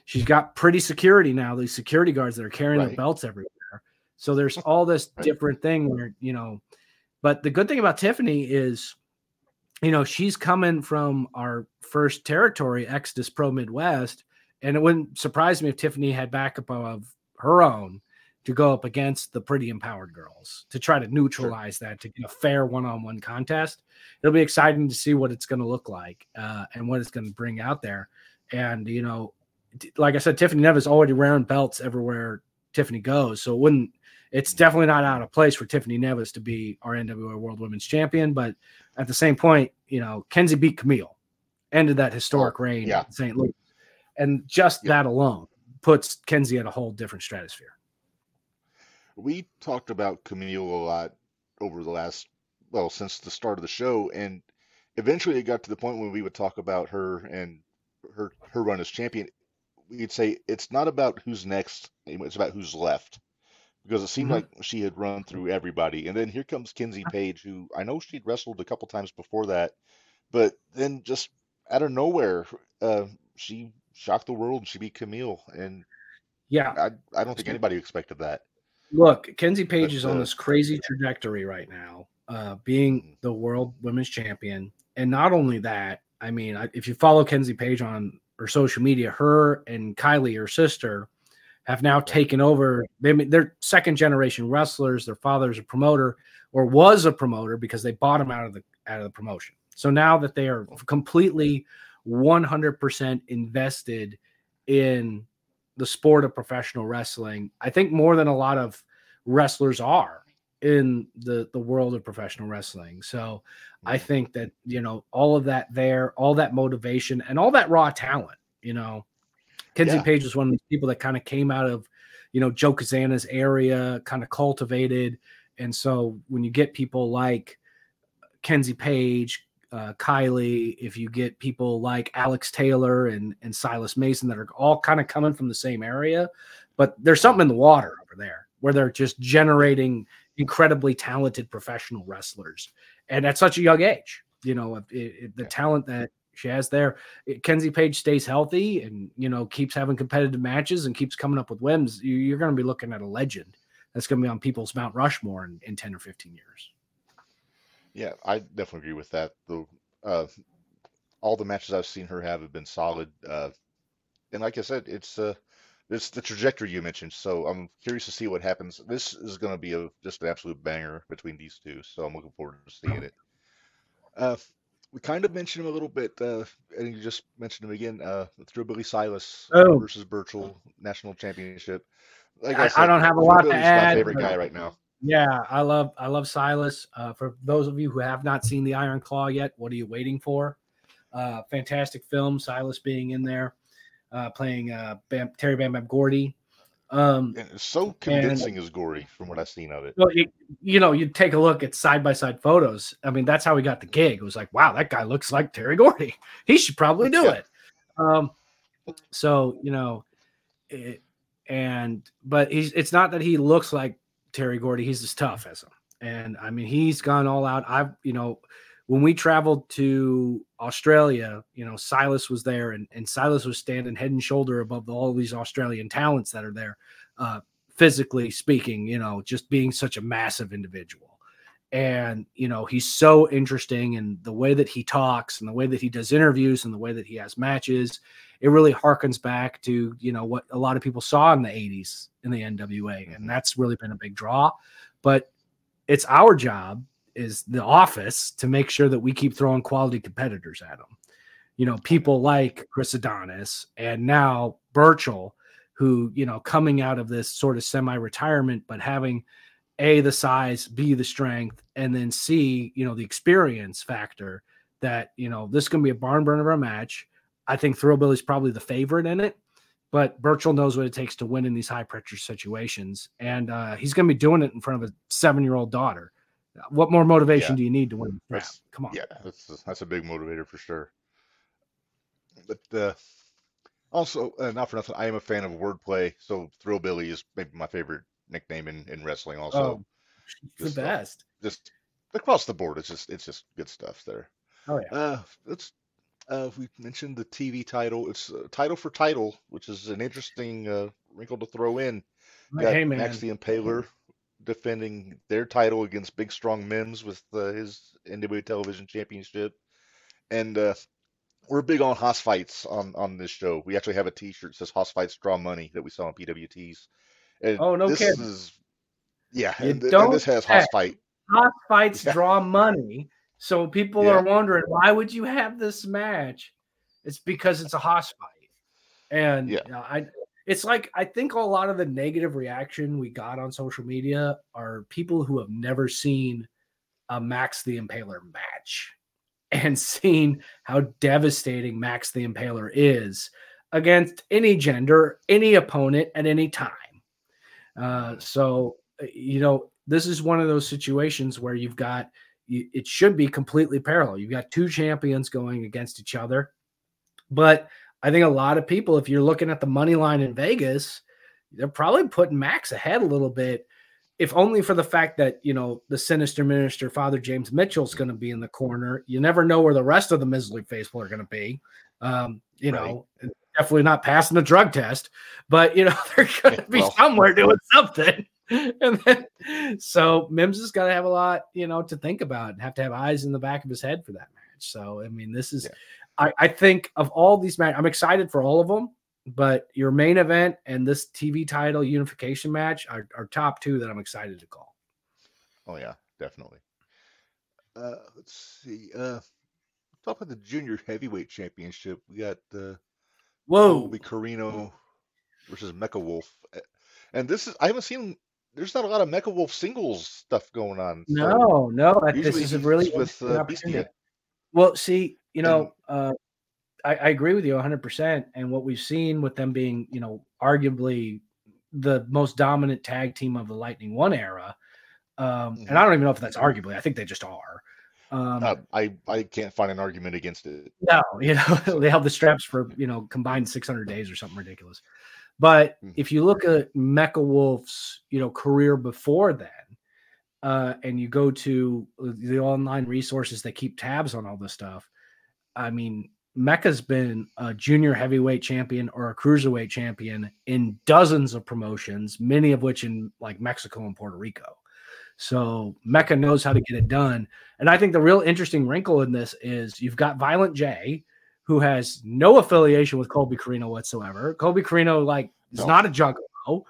She's got pretty security now. These security guards that are carrying right. their belts everywhere. So there's (laughs) all this different thing where you know. But the good thing about Tiffany is, you know, she's coming from our first territory, Exodus Pro Midwest, and it wouldn't surprise me if Tiffany had backup of her own to go up against the pretty empowered girls to try to neutralize sure. that to get a fair one-on-one contest. It'll be exciting to see what it's going to look like uh, and what it's going to bring out there. And you know, like I said, Tiffany Nieves already wearing belts everywhere Tiffany goes, so it wouldn't. It's definitely not out of place for Tiffany Nieves to be our NWA World Women's Champion, but at the same point, you know, Kenzie beat Kamille, ended that historic oh, reign yeah. in St. Louis, and just that alone puts Kenzie at a whole different stratosphere. We talked about Kamille a lot over the last, well, since the start of the show, and eventually it got to the point when we would talk about her and her her run as champion. We'd say it's not about who's next; it's about who's left, because it seemed mm-hmm. like she had run through everybody, and then here comes Kenzie Paige, who I know she'd wrestled a couple times before that, but then just out of nowhere, uh, she shocked the world she beat Kamille, and yeah, I I don't think anybody expected that. Look, Kenzie Paige is on this crazy trajectory right now, uh, being mm-hmm. the world women's champion. And not only that, I mean, if you follow Kenzie Paige on her social media, her and Kylie, her sister, have now taken over. They, they're second generation wrestlers. Their father's a promoter or was a promoter because they bought him out of the out of the promotion. So now that they are completely 100% invested in the sport of professional wrestling. I think more than a lot of wrestlers are in the the world of professional wrestling. So I think that you know all of that there, all that motivation, and all that raw talent. You know, Kenzie yeah. Paige was one of the people that kind of came out of you know Joe Cazana's area, kind of cultivated, and so when you get people like Kenzie Paige, uh, Kylie, if you get people like Alex Taylor and, and Silas Mason that are all kind of coming from the same area, but there's something in the water over there where they're just generating incredibly talented professional wrestlers. And at such a young age, you know, it, it, the talent that she has there, Kenzie Paige stays healthy and, you know, keeps having competitive matches and keeps coming up with wins. You, are going to be looking at a legend that's going to be on people's Mount Rushmore in, in 10 or 15 years. Yeah, I definitely agree with that. The uh, all the matches I've seen her have have been solid. Uh, and like I said, it's uh, it's the trajectory you mentioned. So I'm curious to see what happens. This is going to be a just an absolute banger between these two. So I'm looking forward to seeing it. Uh, we kind of mentioned him a little bit, uh, and you just mentioned him again. Uh, Thrillbilly Silas oh. versus Burchill National Championship. Like I, I, said, I don't have a lot to add. My favorite guy right now. Yeah, I love I love Silas. Uh, for those of you who have not seen the Iron Claw yet, what are you waiting for? Uh, fantastic film. Silas being in there, uh, playing uh, Bam, Terry Bam Bam Gordy. Um, and it's so convincing and, as Gory from what I've seen of it. Well, you, you know, you take a look at side by side photos. I mean, that's how we got the gig. It was like, wow, that guy looks like Terry Gordy. (laughs) He should probably do yeah. it. Um, so you know, it, and but he's it's not that he looks like Terry Gordy. He's as tough as him, and I mean, he's gone all out. I've you know, when we traveled to Australia, you know, Silas was there and, and Silas was standing head and shoulder above all these Australian talents that are there, uh, physically speaking, you know, just being such a massive individual. And, you know, he's so interesting and the way that he talks and the way that he does interviews and the way that he has matches, it really harkens back to, you know, what a lot of people saw in the 80s in the NWA. And mm-hmm. that's really been a big draw. But it's our job is the office to make sure that we keep throwing quality competitors at them. You know, people like Chris Adonis and now Burchill, who, you know, coming out of this sort of semi retirement, but having A, the size, B, the strength, and then C, you know, the experience factor that, you know, this is going to be a barn burner of a match. I think Thrillbilly's probably the favorite in it, but Burchill knows what it takes to win in these high pressure situations. And uh, he's going to be doing it in front of a seven year old daughter. What more motivation yeah. do you need to win? Come on. Yeah, that's that's a big motivator for sure. But uh, also, uh, not for nothing, I am a fan of wordplay. So Thrillbilly is maybe my favorite nickname in, in wrestling. Also, oh, just, the uh, best. Just across the board, it's just it's just good stuff there. Oh yeah. Uh, let's. Uh, we mentioned the TV title. It's uh, title for title, which is an interesting uh, wrinkle to throw in. Hey, man. Max the Impaler defending their title against Big Strong Mims with uh, his NWA Television Championship, and uh, we're big on hoss fights on on this show. We actually have a T-shirt that says "Hoss fights draw money" that we sell on PWTs. And oh no, this kidding. is yeah, and, and, this has hoss fight. Hoss fights yeah. draw money, so people yeah. are wondering why would you have this match? It's because it's a hoss fight, and yeah. You know, I it's like I think a lot of the negative reaction we got on social media are people who have never seen a Max the Impaler match (laughs) and seen how devastating Max the Impaler is against any gender, any opponent at any time. Uh, so, uh, you know, this is one of those situations where you've got it should be completely parallel. You've got two champions going against each other, but I think a lot of people, if you're looking at the money line in Vegas, they're probably putting Max ahead a little bit, if only for the fact that you know the sinister minister, Father James Mitchell's going to be in the corner. You never know where the rest of the miserly faithful are going to be. Um, you right. know, definitely not passing the drug test, but you know (laughs) they're going to be well, somewhere doing something. (laughs) and then, so Mims has got to have a lot, you know, to think about and have to have eyes in the back of his head for that match. So, I mean, this is, yeah. I, I think of all these matches, I'm excited for all of them. But your main event and this TV title unification match are, are top two that I'm excited to call. Oh yeah, definitely. Uh, let's see. Uh, talk about the junior heavyweight championship. We got uh, Whoa, Colby Corino versus Mecha Wolf, and this is I haven't seen. There's not a lot of Mecha Wolf singles stuff going on. So no, no, this is a really with uh, Well, see, you know, uh, I, I, agree with you 100%. And what we've seen with them being, you know, arguably the most dominant tag team of the Lightning One era. Um, mm-hmm. And I don't even know if that's arguably, I think they just are. Um, uh, I, I can't find an argument against it. No, (laughs) you know, they held the straps for, you know, combined 600 days or something ridiculous. But mm-hmm. if you look at Mecha Wolf's, you know, career before then, uh, and you go to the online resources that keep tabs on all this stuff, I mean, Mecha's been a junior heavyweight champion or a cruiserweight champion in dozens of promotions, many of which in like Mexico and Puerto Rico. So Mecha knows how to get it done. And I think the real interesting wrinkle in this is you've got Violent J, who has no affiliation with Colby Corino whatsoever. Colby Corino, like, is no. not a juggalo,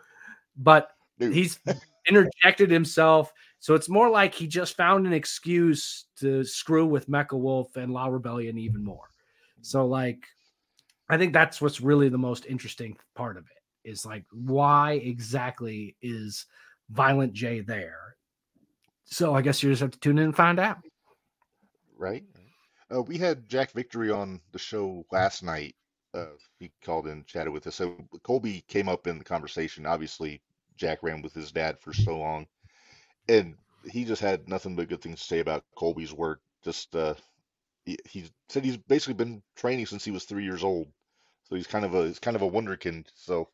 but Dude. he's (laughs) interjected himself so it's more like he just found an excuse to screw with Mecha Wolf and La Rebellion even more. So like I think that's what's really the most interesting part of it is like why exactly is Violent J there? So I guess you just have to tune in and find out. Right. Uh, we had Jack Victory on the show last night, Uh, he called in, chatted with us. So Colby came up in the conversation. Obviously, Jack ran with his dad for so long, and he just had nothing but good things to say about Colby's work. Just uh, he, he said he's basically been training since he was three years old, so he's kind of a he's kind of a wonderkind. So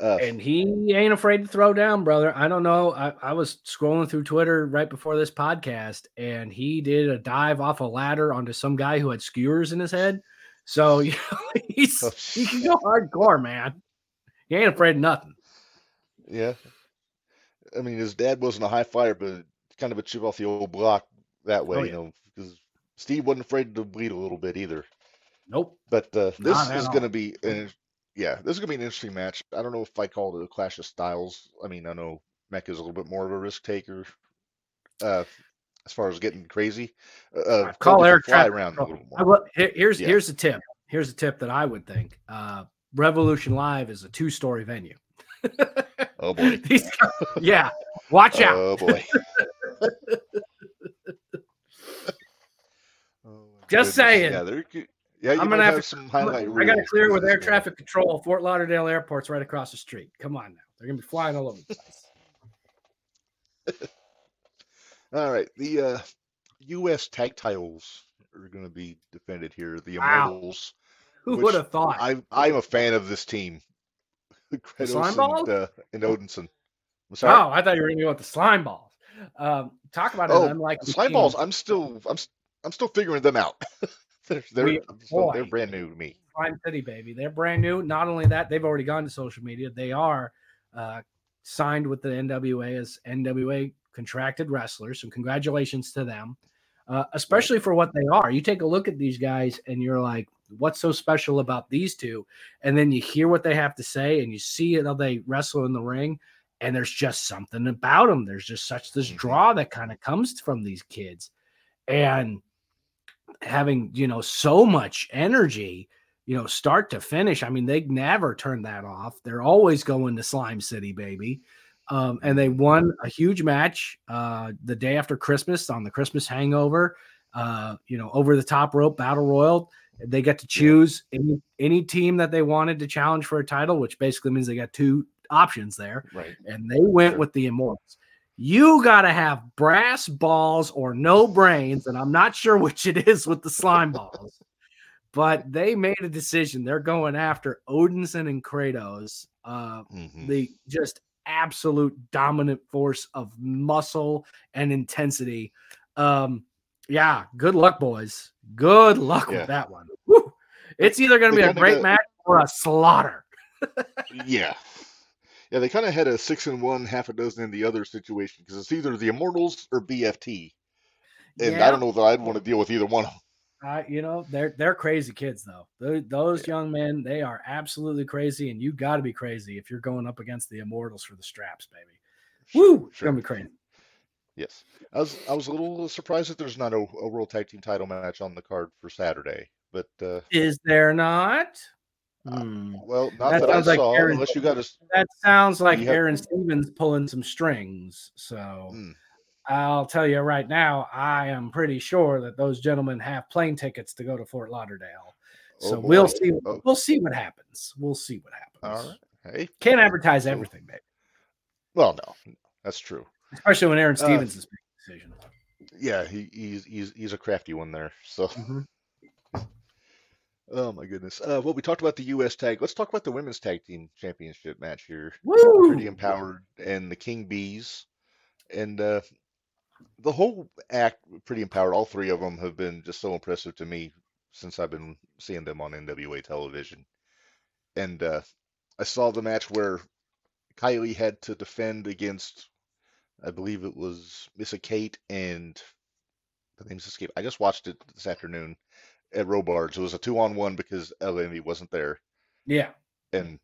uh, and he ain't afraid to throw down, brother. I don't know. I, I, was scrolling through Twitter right before this podcast, and he did a dive off a ladder onto some guy who had skewers in his head. So (laughs) you know, he's oh, he can go hardcore, man. He ain't afraid of nothing. Yeah, I mean, his dad wasn't a high flyer, but kind of a chip off the old block that way, oh, yeah. you know, because Steve wasn't afraid to bleed a little bit either. Nope. But uh, this is going to be an yeah, this is gonna be an interesting match. I don't know if I call it a clash of styles. I mean, I know Mech is a little bit more of a risk taker, uh, as far as getting crazy. Uh, call air fly around a little more. here's yeah. here's the tip. Here's a tip that I would think. Uh, Revolution Live is a two story venue. (laughs) oh boy. yeah, watch out. Oh boy. (laughs) (laughs) oh, Just saying. Yeah, there yeah, I'm gonna have, have, some highlight. I got to clear with air traffic control. Fort Lauderdale Airport's right across the street. Come on now, they're gonna be flying all over the place. (laughs) all right, the uh, U.S. tag titles are gonna be defended here. The Immortals. Wow. Who would have thought? I, I'm a fan of this team. (laughs) Kratos and, uh, and Odinson. Oh, I thought you were going to go with the slime balls. Um, talk about it. Oh, I'm like slime balls. I'm still, I'm, I'm still figuring them out. (laughs) (laughs) they're they're, they're brand new to me. Slime City, baby. They're brand new. Not only that, they've already gone to social media. They are uh, signed with the NWA as NWA contracted wrestlers. So congratulations to them, uh, especially for what they are. You take a look at these guys and you're like, what's so special about these two? And then you hear what they have to say and you see how they wrestle in the ring. And there's just something about them. There's just such this mm-hmm. draw that kind of comes from these kids. And having you know so much energy you know start to finish i mean they never turn that off. They're always going to slime city baby. Um, and they won a huge match uh, the day after christmas on the christmas hangover uh, you know over the top rope battle royal. They get to choose any any team that they wanted to challenge for a title which basically means they got two options there. Right. And they went sure. with the immortals you got to have brass balls or no brains. And I'm not sure which it is with the slime balls, but they made a decision. They're going after Odinson and Kratos, uh, mm-hmm. the just absolute dominant force of muscle and intensity. Um, yeah, good luck, boys. Good luck yeah. with that one. Woo. It's either going to be a great match or a slaughter. (laughs) yeah. Yeah, they kind of had a six and one, half a dozen in the other situation because it's either the Immortals or BFT, and yeah. I don't know that I'd want to deal with either one. Uh, you know, they're they're crazy kids though. They're, those yeah. young men, they are absolutely crazy, and you got to be crazy if you're going up against the Immortals for the straps, baby. Woo, sure. gonna be crazy. Yes, I was I was a little surprised that there's not a, a World Tag Team Title match on the card for Saturday, but uh, is there not? Hmm. Well, not that, that I like saw. Aron, unless you got a. That sounds like Aron. Stevens pulling some strings. So hmm. I'll tell you right now, I am pretty sure that those gentlemen have plane tickets to go to Fort Lauderdale. Oh, so oh we'll see. Oh. We'll see what happens. We'll see what happens. All right. Hey, can't advertise everything, baby. Well, no, that's true. Especially when Aron uh, Stevens uh, is making decisions. Yeah, he, he's he's he's a crafty one there. So. Mm-hmm. Oh my goodness. Uh, well, we talked about the U.S. tag. Let's talk about the women's tag team championship match here. Woo! Pretty empowered and the King Bees, and uh, the whole act pretty empowered. All three of them have been just so impressive to me since I've been seeing them on NWA television. And uh, I saw the match where Kylie had to defend against, I believe it was Missa Kate and the name's escape. I just watched it this afternoon at Robarts. It was a two on one because Eleni wasn't there. Yeah. And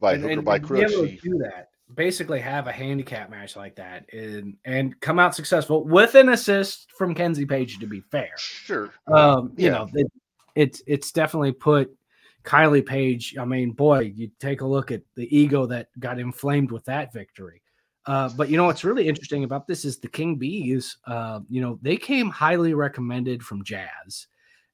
by and, hook or by crook, she do that. Basically, have a handicap match like that and and come out successful with an assist from Kenzie Paige. To be fair, sure. Um, you yeah. know, it, it's it's definitely put Kylie Paige. I mean, boy, you take a look at the ego that got inflamed with that victory. Uh, but you know what's really interesting about this is the King Bees. Uh, you know, they came highly recommended from Jazz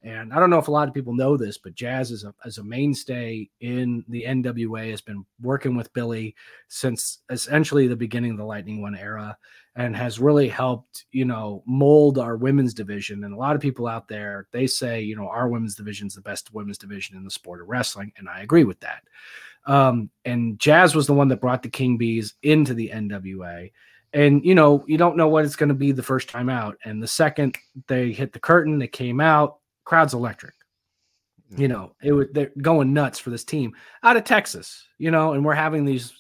And I don't know if a lot of people know this, but Jazz is a, a mainstay in the NWA has been working with Billy since essentially the beginning of the Lightning One era and has really helped, you know, mold our women's division. And a lot of people out there, they say, you know, our women's division is the best women's division in the sport of wrestling. And I agree with that. Um, and Jazz was the one that brought the King Bees into the NWA and you know you don't know what it's going to be the first time out and the second they hit the curtain they came out crowd's electric. You know it was they're going nuts for this team out of texas you know and we're having these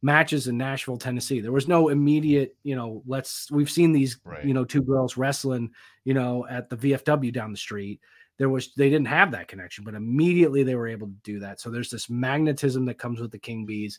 matches in nashville tennessee. There was no immediate you know let's we've seen these right. you know two girls wrestling you know at the vfw down the street. There was they didn't have that connection but immediately they were able to do that. So there's this magnetism that comes with the king bees.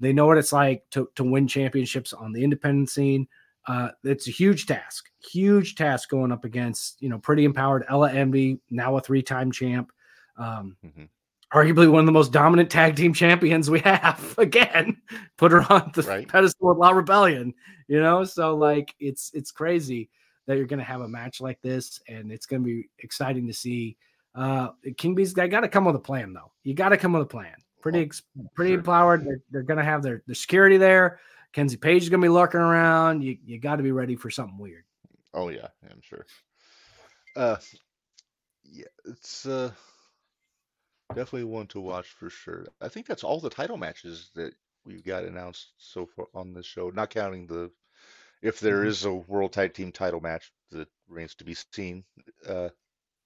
They know what it's like to, to win championships on the independent scene. Uh, it's a huge task, huge task going up against, you know, pretty empowered Ella Envy, now a three time champ. Um, mm-hmm. Arguably one of the most dominant tag team champions we (laughs) have. Again, put her on the right. pedestal with La Rebellion, you know. So like, it's it's crazy that you're going to have a match like this, and it's going to be exciting to see. Uh, King Bees, they got to come with a plan, though. You got to come with a plan pretty pretty sure. empowered. They're, they're going to have their, their security there. Kenzie Paige is going to be lurking around. You you got to be ready for something weird. Oh yeah, I'm sure. Uh, yeah, it's uh definitely one to watch for sure. I think that's all the title matches that we've got announced so far on this show, not counting the if there mm-hmm. a world tag team title match that remains to be seen. Uh,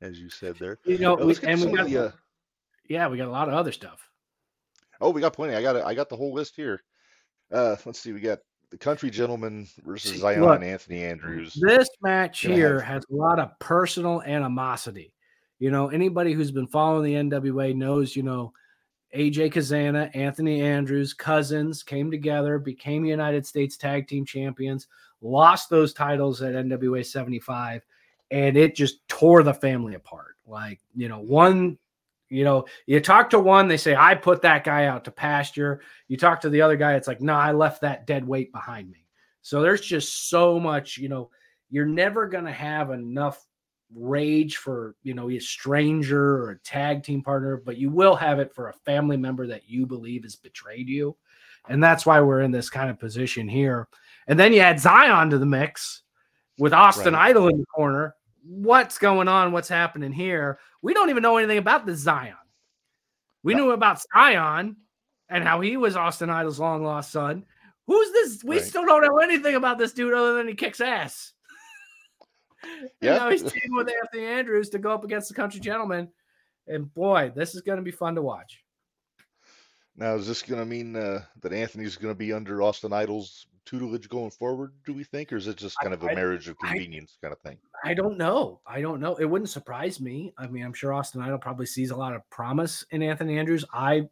as you said there, you know, uh, we, and we got the, uh, yeah, we got a lot of other stuff. Oh, we got plenty. I got it. I got the whole list here. Uh, let's see. We got the Country Gentleman versus Zion Look, and Anthony Andrews. This match here have... has a lot of personal animosity. You know, anybody who's been following the NWA knows, you know, AJ Cazana, Anthony Andrews, cousins came together, became United States Tag Team Champions, lost those titles at NWA 75, and it just tore the family apart. Like, you know, one you know, you talk to one, they say, I put that guy out to pasture. You talk to the other guy, it's like, no, I left that dead weight behind me. So there's just so much, you know, you're never going to have enough rage for, you know, a stranger or a tag team partner, but you will have it for a family member that you believe has betrayed you. And that's why we're in this kind of position here. And then you add Zion to the mix with Austin right. Idol in the corner what's going on, what's happening here. We don't even know anything about the Zion. We knew about Zion and how he was Austin Idol's long lost son. Who's this? We right. still don't know anything about this dude other than he kicks ass. (laughs) yeah. now he's teaming with Anthony Andrews to go up against the country gentleman. And boy, this is going to be fun to watch. Now, is this going to mean uh, that Anthony's going to be under Austin Idol's tutelage going forward, do we think, or is it just kind of a I, marriage of convenience I, kind of thing? I don't know. I don't know. It wouldn't surprise me. I mean, I'm sure Austin Idol probably sees a lot of promise in Anthony Andrews. I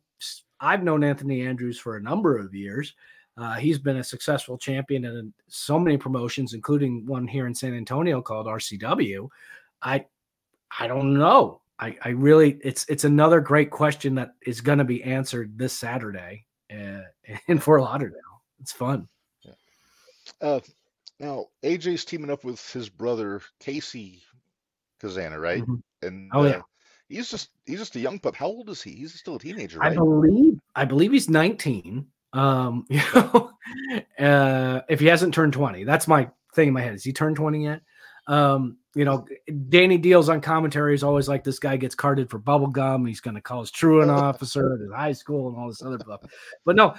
I've known Anthony Andrews for a number of years. Uh, he's been a successful champion in so many promotions, including one here in San Antonio called RCW. I I don't know. I, I really it's it's another great question that is going to be answered this Saturday uh, (laughs) in Fort Lauderdale. It's fun. Uh, now AJ's teaming up with his brother Casey Cazana, right? Mm-hmm. And oh yeah, uh, he's just he's just a young pup. How old is he? He's still a teenager, right? I believe I believe he's 19. Um, (laughs) you know, (laughs) uh, if he hasn't turned 20, that's my thing in my head. Has he turned 20 yet? Um, you know, Danny Deals on commentary is always like this guy gets carded for bubble gum. He's going to call his truant (laughs) officer at his high school and all this other stuff. But no,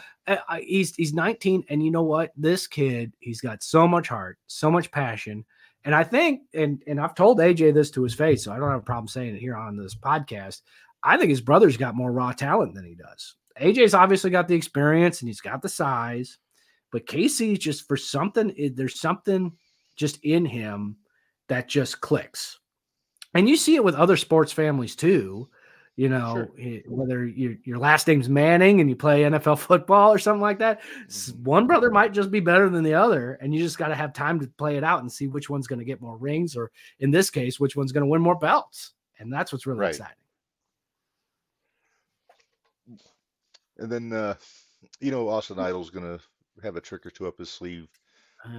he's he's 19, and you know what? This kid, he's got so much heart, so much passion, and I think, and and I've told AJ this to his face, so I don't have a problem saying it here on this podcast. I think his brother's got more raw talent than he does. AJ's obviously got the experience and he's got the size, but Casey's just for something, there's something just in him that just clicks. And you see it with other sports families too. You know, sure. whether your your last name's Manning and you play NFL (laughs) football or something like that, mm-hmm. one brother might just be better than the other, and you just got to have time to play it out and see which one's going to get more rings, or in this case, which one's going to win more belts. And that's what's really right. exciting. And then, uh, you know, Austin Idol's going to have a trick or two up his sleeve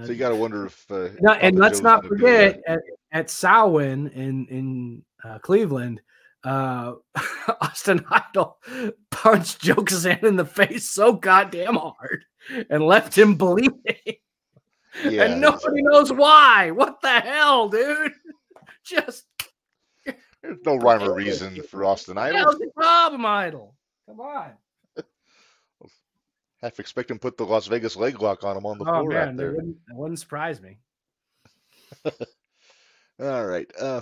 so you got to wonder if. Uh, no, and let's Joe's not forget, and, at Samhain in in uh, Cleveland, uh, (laughs) Austin Idol (laughs) punched Joe Kazan in the face so goddamn hard and left him bleeding. Yeah, and nobody knows why. What the hell, dude? (laughs) Just there's no rhyme or reason for Austin Idol. The problem, Idol? Come on. Half expect him to put the Las Vegas leg lock on him on the oh, floor man, right there. Wouldn't, that wouldn't surprise me. (laughs) All right. Uh,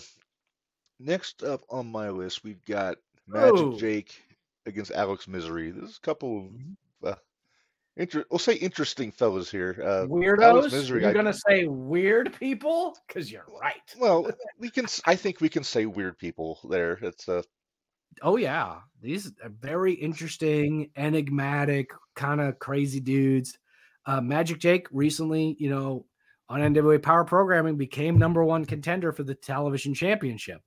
next up on my list, we've got Magic oh. Jake against Alex Misery. There's a couple of mm-hmm. uh, Inter- we'll say interesting fellows here. Uh, Weirdos. Misery, you're I, gonna say weird people because you're right. Well, (laughs) we can. I think we can say weird people there. It's a. Uh, oh yeah, these are very interesting, enigmatic, kind of crazy dudes. Uh, Magic Jake recently, you know, on NWA Power Programming became number one contender for the television championship.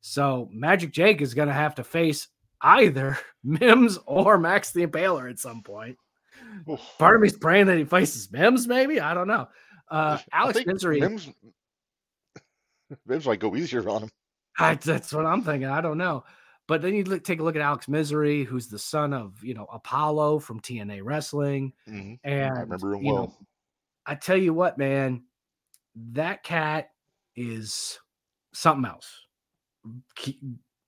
So Magic Jake is going to have to face either (laughs) Mims or Max the Impaler at some point. Part of me's praying that he faces Mims, maybe. I don't know. Uh, Alex Misery. Mims, Mims might go easier on him. I, that's what I'm thinking. I don't know. But then you look, take a look at Alex Misery, who's the son of you know Apollo from TNA Wrestling, mm-hmm. and I remember him well. Know, I tell you what, man, that cat is something else. Keep,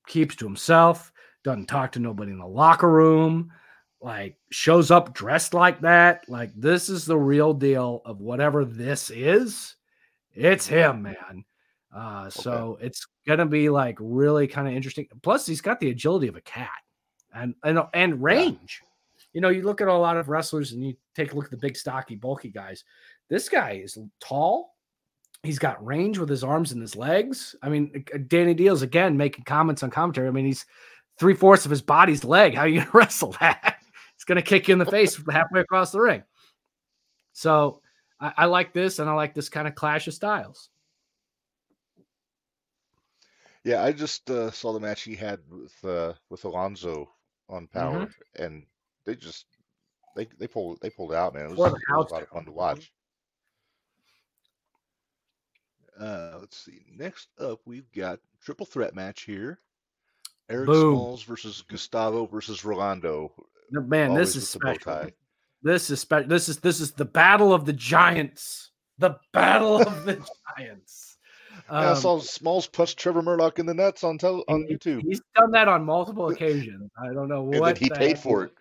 keeps to himself, doesn't talk to nobody in the locker room like shows up dressed like that, like this is the real deal of whatever this is. It's him, man. Uh, so okay. It's gonna be like really kind of interesting. Plus, he's got the agility of a cat and and and range. Yeah. You know, you look at a lot of wrestlers and you take a look at the big, stocky, bulky guys. This guy is tall. He's got range with his arms and his legs. I mean, uh, uh, Danny Deals again making comments on commentary. I mean, he's three fourths of his body's leg. How are you gonna (laughs) wrestle that? He's going to kick you in the face (laughs) halfway across the ring. So I, I like this, and I like this kind of clash of styles. Yeah, I just uh, saw the match he had with uh, with Alonzo on Power, mm-hmm. and they just they they pulled they pulled out, man. It was, it was a lot of fun to watch. Uh, let's see. Next up, we've got triple threat match here. Eric Boom. Smalls versus Gustavo versus Rolando. Man, Always this is special. This is special. This is this is the battle of the giants. The battle of the (laughs) giants. Um, I saw Smalls punch Trevor Murdoch in the nuts on tel- on YouTube. He's done that on multiple occasions. I don't know what. he paid for it.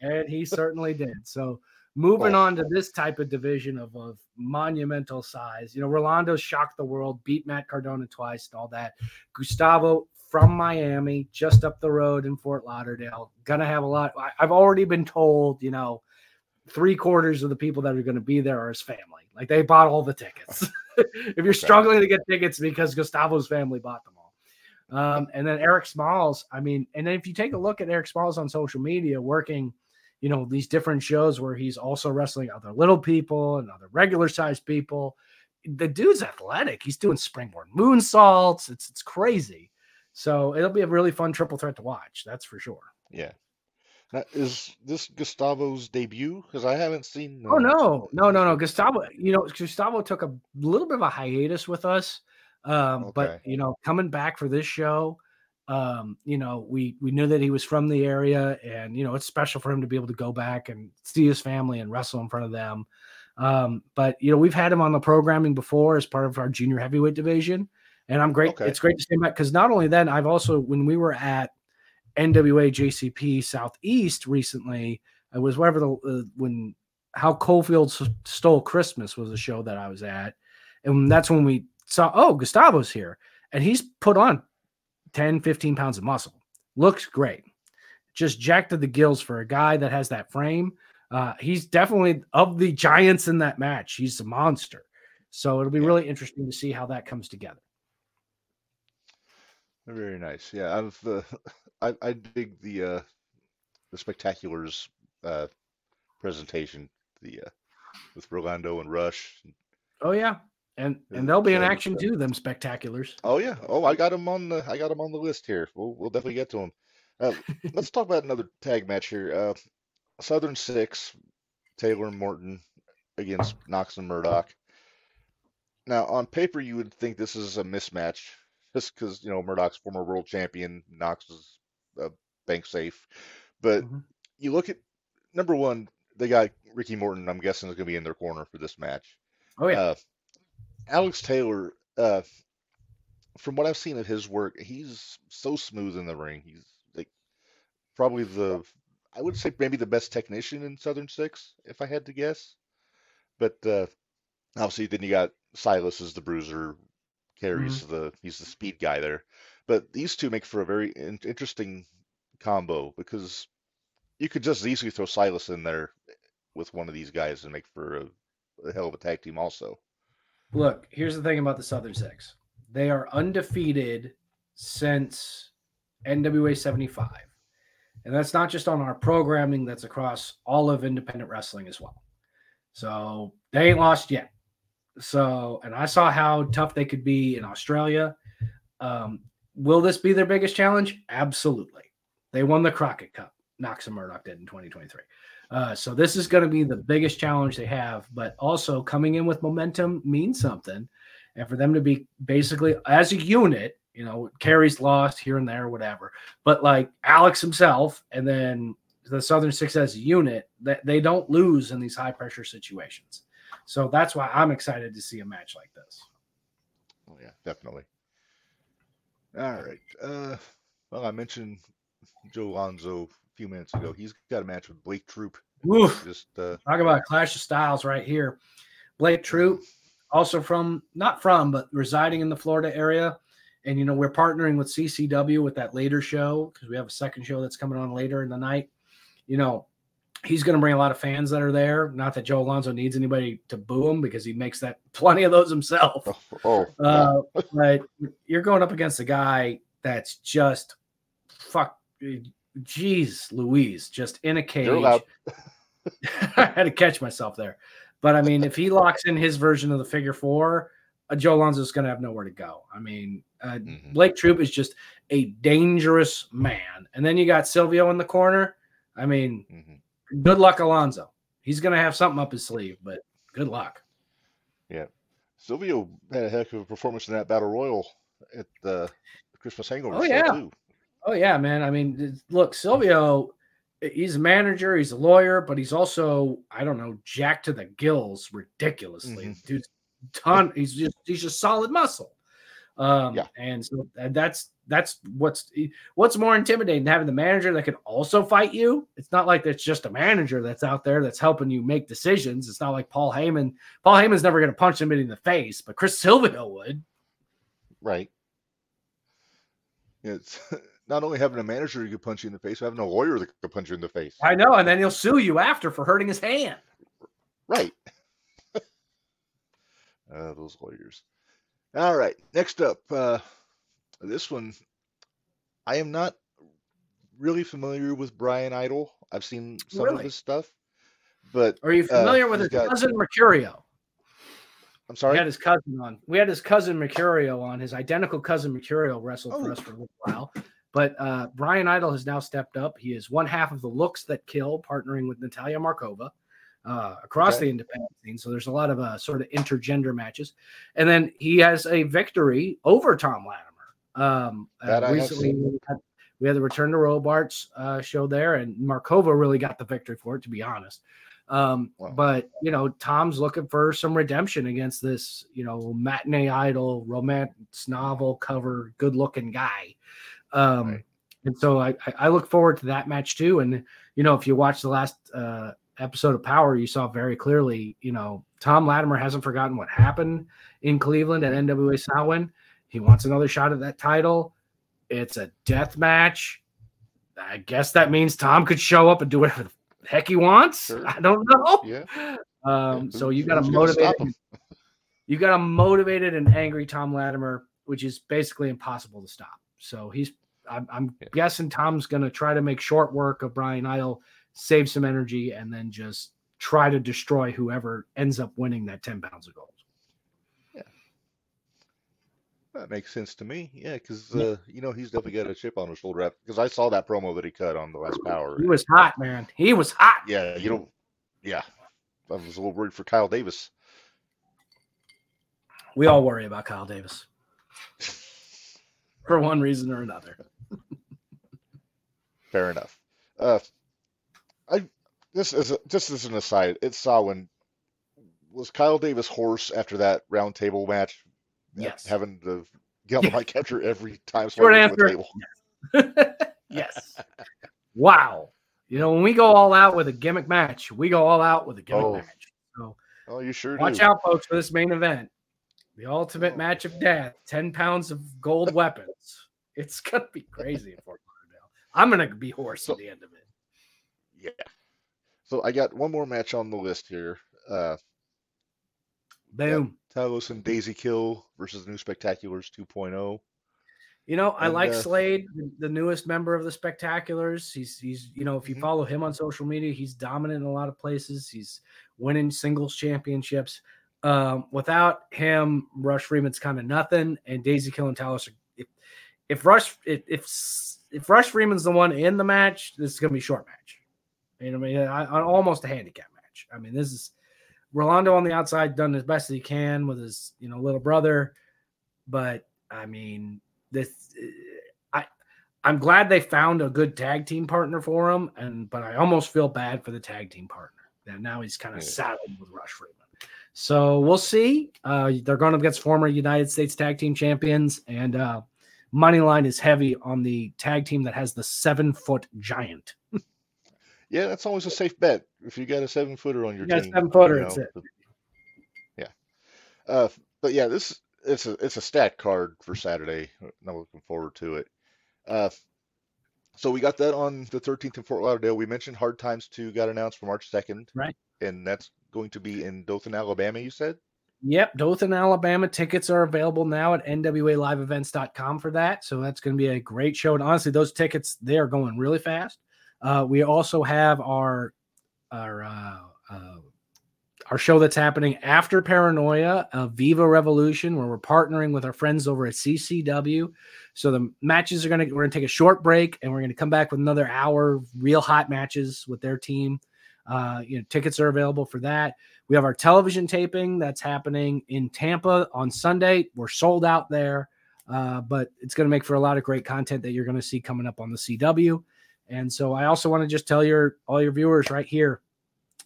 And he certainly did. So moving oh. on to this type of division of, of monumental size. You know, Rolando shocked the world, beat Matt Cardona twice and all that. Gustavo from Miami, just up the road in Fort Lauderdale. Gonna have a lot. I, have already been told, you know, three quarters of the people that are going to be there are his family. Like they bought all the tickets. (laughs) if you're okay. struggling to get tickets because Gustavo's family bought them all. Um, and then Eric Smalls, I mean, and then if you take a look at Eric Smalls on social media, working, you know, these different shows where he's also wrestling other little people and other regular sized people. The dude's athletic. He's doing springboard moonsaults. It's it's crazy. So it'll be a really fun triple threat to watch. That's for sure. Yeah. Is this Gustavo's debut? Because I haven't seen. Uh... Oh no, no, no, no. Gustavo, you know, Gustavo took a little bit of a hiatus with us, um, okay. but you know, coming back for this show, um, you know, we we knew that he was from the area, and you know, it's special for him to be able to go back and see his family and wrestle in front of them. Um, but you know, we've had him on the programming before as part of our junior heavyweight division, and I'm great. Okay. It's great to see him back because not only then, I've also when we were at NWA JCP Southeast recently, it was whatever the uh, when how Cofield stole Christmas was a show that I was at, and that's when we saw oh Gustavo's here, and he's put on 10, 15 pounds of muscle. Looks great, just jacked to the gills for a guy that has that frame. Uh, he's definitely of the giants in that match. He's a monster. So it'll be really interesting to see how that comes together. Very nice. Yeah, I've uh, (laughs) I I dig the uh the spectaculars uh presentation the uh with Rolando and Rush. Oh yeah. And and they'll be in action too, them spectaculars. Oh yeah. Oh, I got them on the I got them on the list here. We'll we'll definitely get to them. Uh, (laughs) let's talk about another tag match here. Uh, Southern Six, Taylor and Morton against Knox and Murdoch. Now, on paper, you would think this is a mismatch, just because you know Murdoch's former world champion, Knox is a bank safe. But mm-hmm. you look at number one, they got Ricky Morton. I'm guessing is going to be in their corner for this match. Oh yeah. Uh, Alex Taylor, uh, from what I've seen of his work, he's so smooth in the ring. He's like probably the, I would say maybe the best technician in Southern Six, if I had to guess. But uh, obviously, then you got Silas as the bruiser, Kerry's mm-hmm. the he's the speed guy there. But these two make for a very in- interesting combo because you could just easily throw Silas in there with one of these guys and make for a, a hell of a tag team also. Look, here's the thing about the Southern Six. They are undefeated since NWA 75. And that's not just on our programming, that's across all of independent wrestling as well. So they ain't lost yet. So, and I saw how tough they could be in Australia. Um, will this be their biggest challenge? Absolutely. They won the Crockett Cup. Knox and Murdoch did in 2023. Uh, so this is going to be the biggest challenge they have, but also coming in with momentum means something. And for them to be basically as a unit, you know, Kerry's lost here and there, whatever. But like Alex himself, and then the Southern Six as a unit, that they don't lose in these high pressure situations. So that's why I'm excited to see a match like this. Oh yeah, definitely. All right. Uh, well, I mentioned Joe Alonzo a few minutes ago. He's got a match with Blake Troop. Oof. Just uh, talk about clash of styles right here. Blake Troop, also from not from, but residing in the Florida area. And you know, we're partnering with CCW with that later show because we have a second show that's coming on later in the night. You know, he's going to bring a lot of fans that are there. Not that Joe Alonzo needs anybody to boo him because he makes that (laughs) plenty of those himself. Oh, oh uh, but you're going up against a guy that's just fuck, jeez, Louise, just in a cage. (laughs) (laughs) I had to catch myself there, but I mean, if he locks in his version of the figure four, uh, Joe Alonzo is going to have nowhere to go. I mean, uh, mm-hmm. Blake Troop is just a dangerous man, and then you got Silvio in the corner. I mean. Mm-hmm good luck, Alonzo. He's going to have something up his sleeve, but good luck. Yeah. Silvio had a heck of a performance in that battle royal at the Christmas Hangover oh, yeah. Too. Oh yeah, man. I mean, look, Silvio, he's a manager, he's a lawyer, but he's also, I don't know, jacked to the gills ridiculously. Mm-hmm. Dude's ton. He's just he's just solid muscle. Um, yeah. and so that's that's what's what's more intimidating having the manager that can also fight you. It's not like it's just a manager that's out there that's helping you make decisions. It's not like Paul Heyman. Paul Heyman's never going to punch somebody in the face, but Chris Silvio would. Right. It's (laughs) not only having a manager who could punch you in the face, having a lawyer that could punch you in the face. I know, and then he'll sue you after for hurting his hand. Right. (laughs) uh, those lawyers. All right. Next up, uh, this one, I am not really familiar with Brian Idol. I've seen some really? of his stuff, but are you uh, familiar uh, with his got... cousin Mercurio? I'm sorry. We had his cousin on. We had his cousin Mercurio on. His identical cousin Mercurio wrestled oh. for us for a little while. But uh, Brian Idol has now stepped up. He is one half of the Looks That Kill, partnering with Natalia Markova uh, across okay. the independent scene. So there's a lot of uh, sort of intergender matches. And then he has a victory over Tom Latimer. Um, uh, recently, we had, we had, the Return to Robarts uh, show there, and Markova really got the victory for it, to be honest. Um, wow. But you know, Tom's looking for some redemption against this, you know, matinee idol, romance novel cover, good-looking guy. Um, right. And so I, I look forward to that match too. And you know, if you watch the last uh, episode of Power, you saw very clearly, you know, Tom Latimer hasn't forgotten what happened in Cleveland at NWA Samhain. He wants another shot at that title. It's a death match. I guess that means Tom could show up and do whatever the heck he wants. Sure. I don't know. Yeah. Um, yeah. so you got a motivated, (laughs) you got a motivated and angry Tom Latimer, which is basically impossible to stop. So he's, I'm, I'm yeah. guessing Tom's going to try to make short work of Brian Idol, save some energy, and then just try to destroy whoever ends up winning that 10 pounds of gold. Yeah. That makes sense to me. Yeah, because uh, you know he's definitely got a chip on his shoulder. Because I saw that promo that he cut on the last Power. He was hot, man. He was hot. Yeah, you know. Yeah, I was a little worried for Kyle Davis. We all worry about Kyle Davis (laughs) for one reason or another. Fair enough. Uh, this is a, just as an aside. It saw when was Kyle Davis hoarse after that round table match. Yes, having to get on the mic after every time. Short answer. Yes. (laughs) yes. wow. You know, when we go all out with a gimmick match, we go all out with a gimmick oh. match. So, oh, you sure watch do. out, folks, for this main event, the ultimate oh. match of death, ten pounds of gold weapons. It's gonna be crazy in Fort Lauderdale. I'm gonna be hoarse so, at the end of it. Yeah. So I got one more match on the list here. Uh, Boom. Talos and Daisy Kill versus the New Spectaculars 2.0. You know, I and, like uh, Slade, the newest member of the Spectaculars. He's he's you know, if you mm-hmm. follow him on social media, he's dominant in a lot of places. He's winning singles championships. Um, without him, Rush Freeman's kind of nothing, and Daisy Kill and Talos. Are, if, if Rush if, if if Rush Freeman's the one in the match, this is gonna be a short match. You know, I mean, I, I, almost a handicap match. I mean, this is Rolando on the outside done as best as he can with his you know little brother, but I mean this I I'm glad they found a good tag team partner for him, and but I almost feel bad for the tag team partner that now he's kind of yeah. saddled with Rush Freeman. So we'll see. Uh, they're going up against former United States Tag Team Champions, and uh, money line is heavy on the tag team that has the seven foot giant. (laughs) yeah, that's always a safe bet if you got a seven footer on your you team. Seven footer, you know, it. Yeah, uh, but yeah, this it's a it's a stat card for Saturday. I'm looking forward to it. Uh, so we got that on the 13th in Fort Lauderdale. We mentioned Hard Times 2 got announced for March 2nd. Right. And that's going to be in Dothan, Alabama, you said? Yep, Dothan, Alabama. Tickets are available now at nwaliveevents.com for that. So that's going to be a great show. And honestly, those tickets, they are going really fast. Uh, we also have our our uh, uh, our show that's happening after Paranoia, uh, Viva Revolution, where we're partnering with our friends over at CCW. So the matches are gonna we're gonna take a short break and we're gonna come back with another hour real hot matches with their team. Uh, you know, tickets are available for that. We have our television taping that's happening in Tampa on Sunday. We're sold out there, uh, but it's going to make for a lot of great content that you're going to see coming up on the CW. And so I also want to just tell your all your viewers right here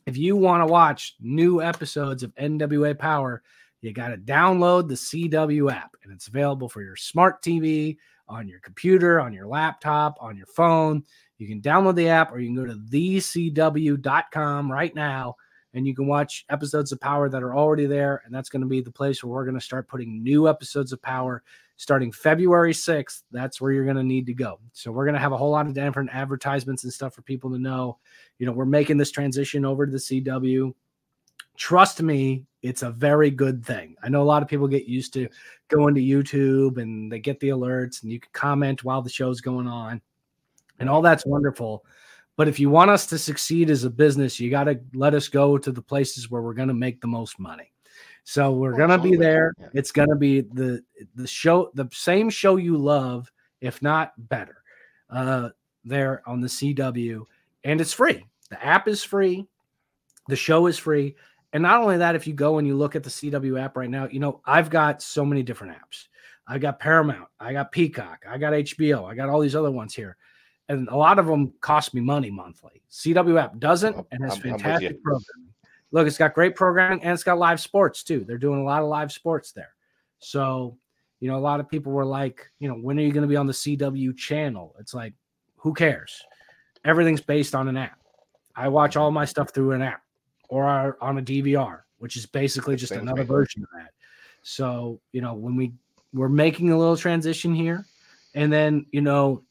if you want to watch new episodes of NWA Power, you got to download the CW app, and it's available for your smart TV, on your computer, on your laptop, on your phone. You can download the app, or you can go to thecw.com right now, and you can watch episodes of Power that are already there. And that's going to be the place where we're going to start putting new episodes of Power starting February 6th. That's where you're going to need to go. So we're going to have a whole lot of different advertisements and stuff for people to know. You know, we're making this transition over to the CW. Trust me, it's a very good thing. I know a lot of people get used to going to YouTube and they get the alerts and you can comment while the show's going on. And all that's wonderful. But if you want us to succeed as a business, you got to let us go to the places where we're going to make the most money. So we're gonna be there. It's gonna be the the show, the same show you love, if not better. Uh, there on the CW, and it's free. The app is free. The show is free. And not only that, if you go and you look at the CW app right now, you know, I've got so many different apps. I got Paramount, I got Peacock, I got HBO, I got all these other ones here. And a lot of them cost me money monthly. CW app doesn't and has fantastic programming. Look, it's got great programming and it's got live sports too. They're doing a lot of live sports there. So, you know, a lot of people were like, you know, when are you going to be on the CW channel? It's like, who cares? Everything's based on an app. I watch all my stuff through an app or on a DVR, which is basically just another version of that. So, you know, when we we're making a little transition here, and then, you know,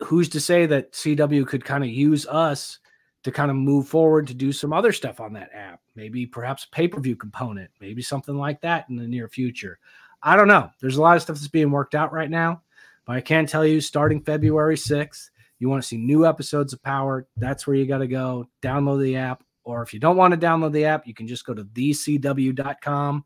who's to say that CW could kind of use us to kind of move forward to do some other stuff on that app. Maybe perhaps pay per view component, maybe something like that in the near future. I don't know. There's a lot of stuff that's being worked out right now, but I can tell you starting February 6th, you want to see new episodes of Power. That's where you got to go. Download the app. Or if you don't want to download the app, you can just go to thecw.com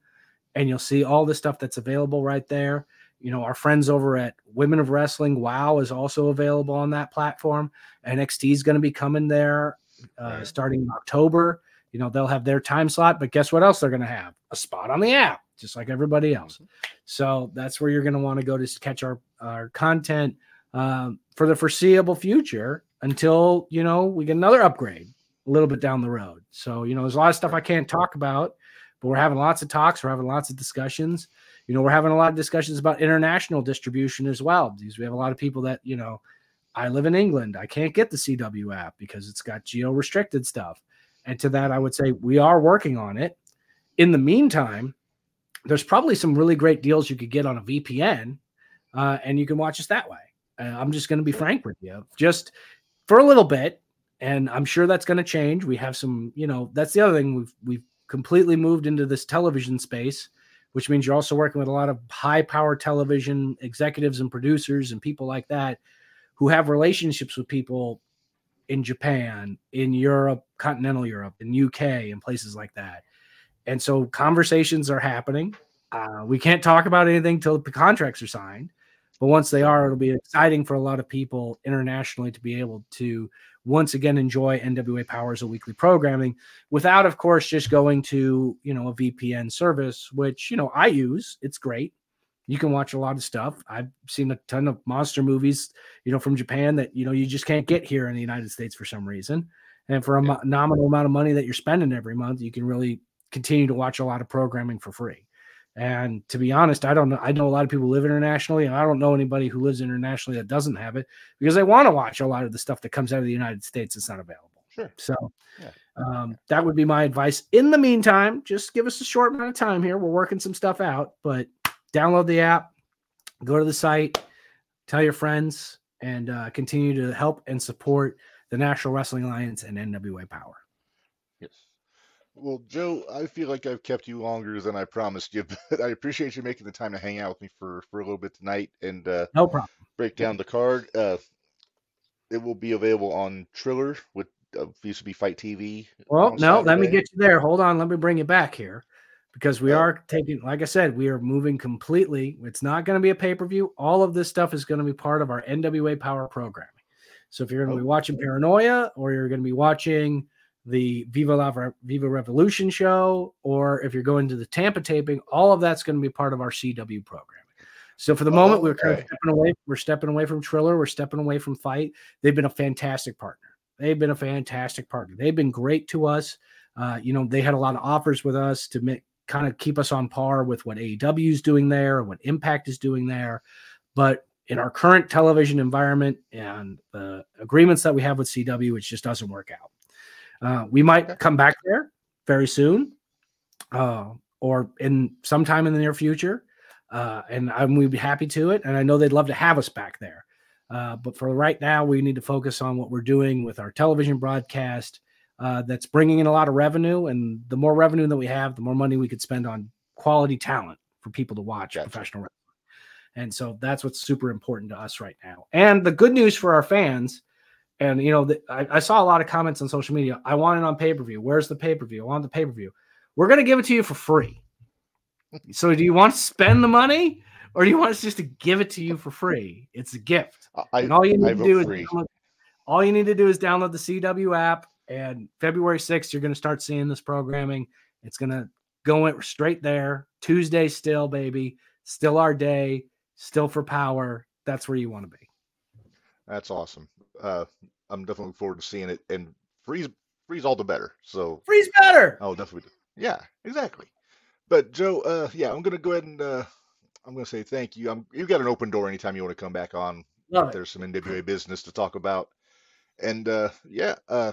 and you'll see all the stuff that's available right there. You know, our friends over at Women of Wrestling, WOW, is also available on that platform. NXT is going to be coming there uh, right. starting in October. You know, they'll have their time slot, but guess what else they're going to have? A spot on the app. just like everybody else. So that's where you're going to want to go to catch our our content um, for the foreseeable future until you know we get another upgrade a little bit down the road. So you know, there's a lot of stuff I can't talk about, but we're having lots of talks. We're having lots of discussions. You know, we're having a lot of discussions about international distribution as well. Because we have a lot of people that you know, I live in England. I can't get the CW app because it's got geo restricted stuff. And to that, I would say we are working on it. In the meantime, there's probably some really great deals you could get on a VPN, uh, and you can watch us that way. Uh, I'm just going to be frank with you, just for a little bit, and I'm sure that's going to change. We have some, you know, that's the other thing we've we've completely moved into this television space, which means you're also working with a lot of high power television executives and producers and people like that who have relationships with people in Japan, in Europe, continental Europe, in UK, and places like that. And so conversations are happening. Uh, we can't talk about anything till the contracts are signed, but once they are, it'll be exciting for a lot of people internationally to be able to once again enjoy NWA Powers a weekly programming without, of course, just going to you know a VPN service, which you know I use. It's great. You can watch a lot of stuff. I've seen a ton of monster movies, you know, from Japan that you know you just can't get here in the United States for some reason. And for a yeah. nominal amount of money that you're spending every month, you can really continue to watch a lot of programming for free. And to be honest, I don't know. I know a lot of people live internationally, and I don't know anybody who lives internationally that doesn't have it because they want to watch a lot of the stuff that comes out of the United States that's not available. Sure. So yeah. um, that would be my advice. In the meantime, just give us a short amount of time here. We're working some stuff out, but download the app, go to the site, tell your friends, and uh, continue to help and support the National Wrestling Alliance and NWA Power. Yes. Well, Joe, I feel like I've kept you longer than I promised you, (laughs) but I appreciate you making the time to hang out with me for, for a little bit tonight and uh, no problem. break down the card. Uh, it will be available on Triller with uh, used to be Fight TV. Well, no, let me get you there. Hold on, let me bring you back here because we are taking, like I said, we are moving completely. It's not going to be a pay per view. All of this stuff is going to be part of our NWA Power programming. So if you're going to be watching Paranoia or you're going to be watching the Viva La Viva Revolution show, or if you're going to the Tampa taping, all of that's going to be part of our CW programming. So for the oh, moment, we're kind of stepping away. We're stepping away from Triller. We're stepping away from Fight. They've been a fantastic partner. They've been a fantastic partner. They've been great to us. Uh, you know, they had a lot of offers with us to make kind of keep us on par with what AEW is doing there, what Impact is doing there. But in our current television environment and the agreements that we have with CW, it just doesn't work out. Uh, we might come back there very soon, uh, or in sometime in the near future, uh, and I'm we'd be happy to it. And I know they'd love to have us back there. Uh, but for right now, we need to focus on what we're doing with our television broadcast uh, that's bringing in a lot of revenue. And the more revenue that we have, the more money we could spend on quality talent for people to watch gotcha. professional wrestling. And so that's what's super important to us right now. And the good news for our fans, and you know, the, I, I, saw a lot of comments on social media. I want it on pay per view. Where's the pay per view? I want the pay per view. We're going to give it to you for free. (laughs) so do you want to spend the money? Or do you want us just to give it to you for free? It's a gift. I, and all you need to do is download, all you need to do is download the CW app and February 6th, you're going to start seeing this programming. It's going to go straight there. Tuesday, still, baby. Still our day. Still for power. That's where you want to be. That's awesome. Uh, I'm definitely looking forward to seeing it. And freeze, freeze all the better. So freeze better. Oh, definitely. Yeah, exactly. But Joe, uh, yeah, I'm gonna go ahead and uh, I'm gonna say thank you. I'm, you've got an open door anytime you want to come back on. Love There's some NWA business to talk about. And uh, yeah, uh,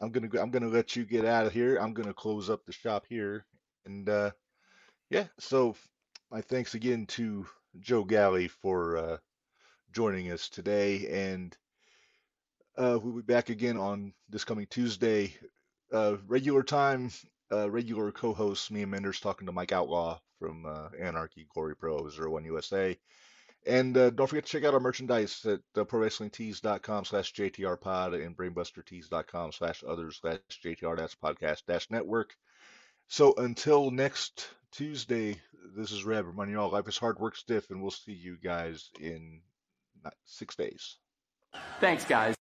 I'm gonna I'm gonna let you get out of here. I'm gonna close up the shop here, and uh, yeah. So my thanks again to Joe Galli for uh, joining us today, and uh, we'll be back again on this coming Tuesday, uh, regular time. Uh, regular co-hosts me and Menders talking to Mike Outlaw from uh, Anarchy Glory Pro Zero One USA. And uh, don't forget to check out our merchandise at uh, prowrestlingtees.com slash jtrpod and brainbustertees.com slash others slash jtr dash podcast dash network. So until next Tuesday, this is Reb reminding you all life is hard, work stiff, and we'll see you guys in six days. Thanks, guys.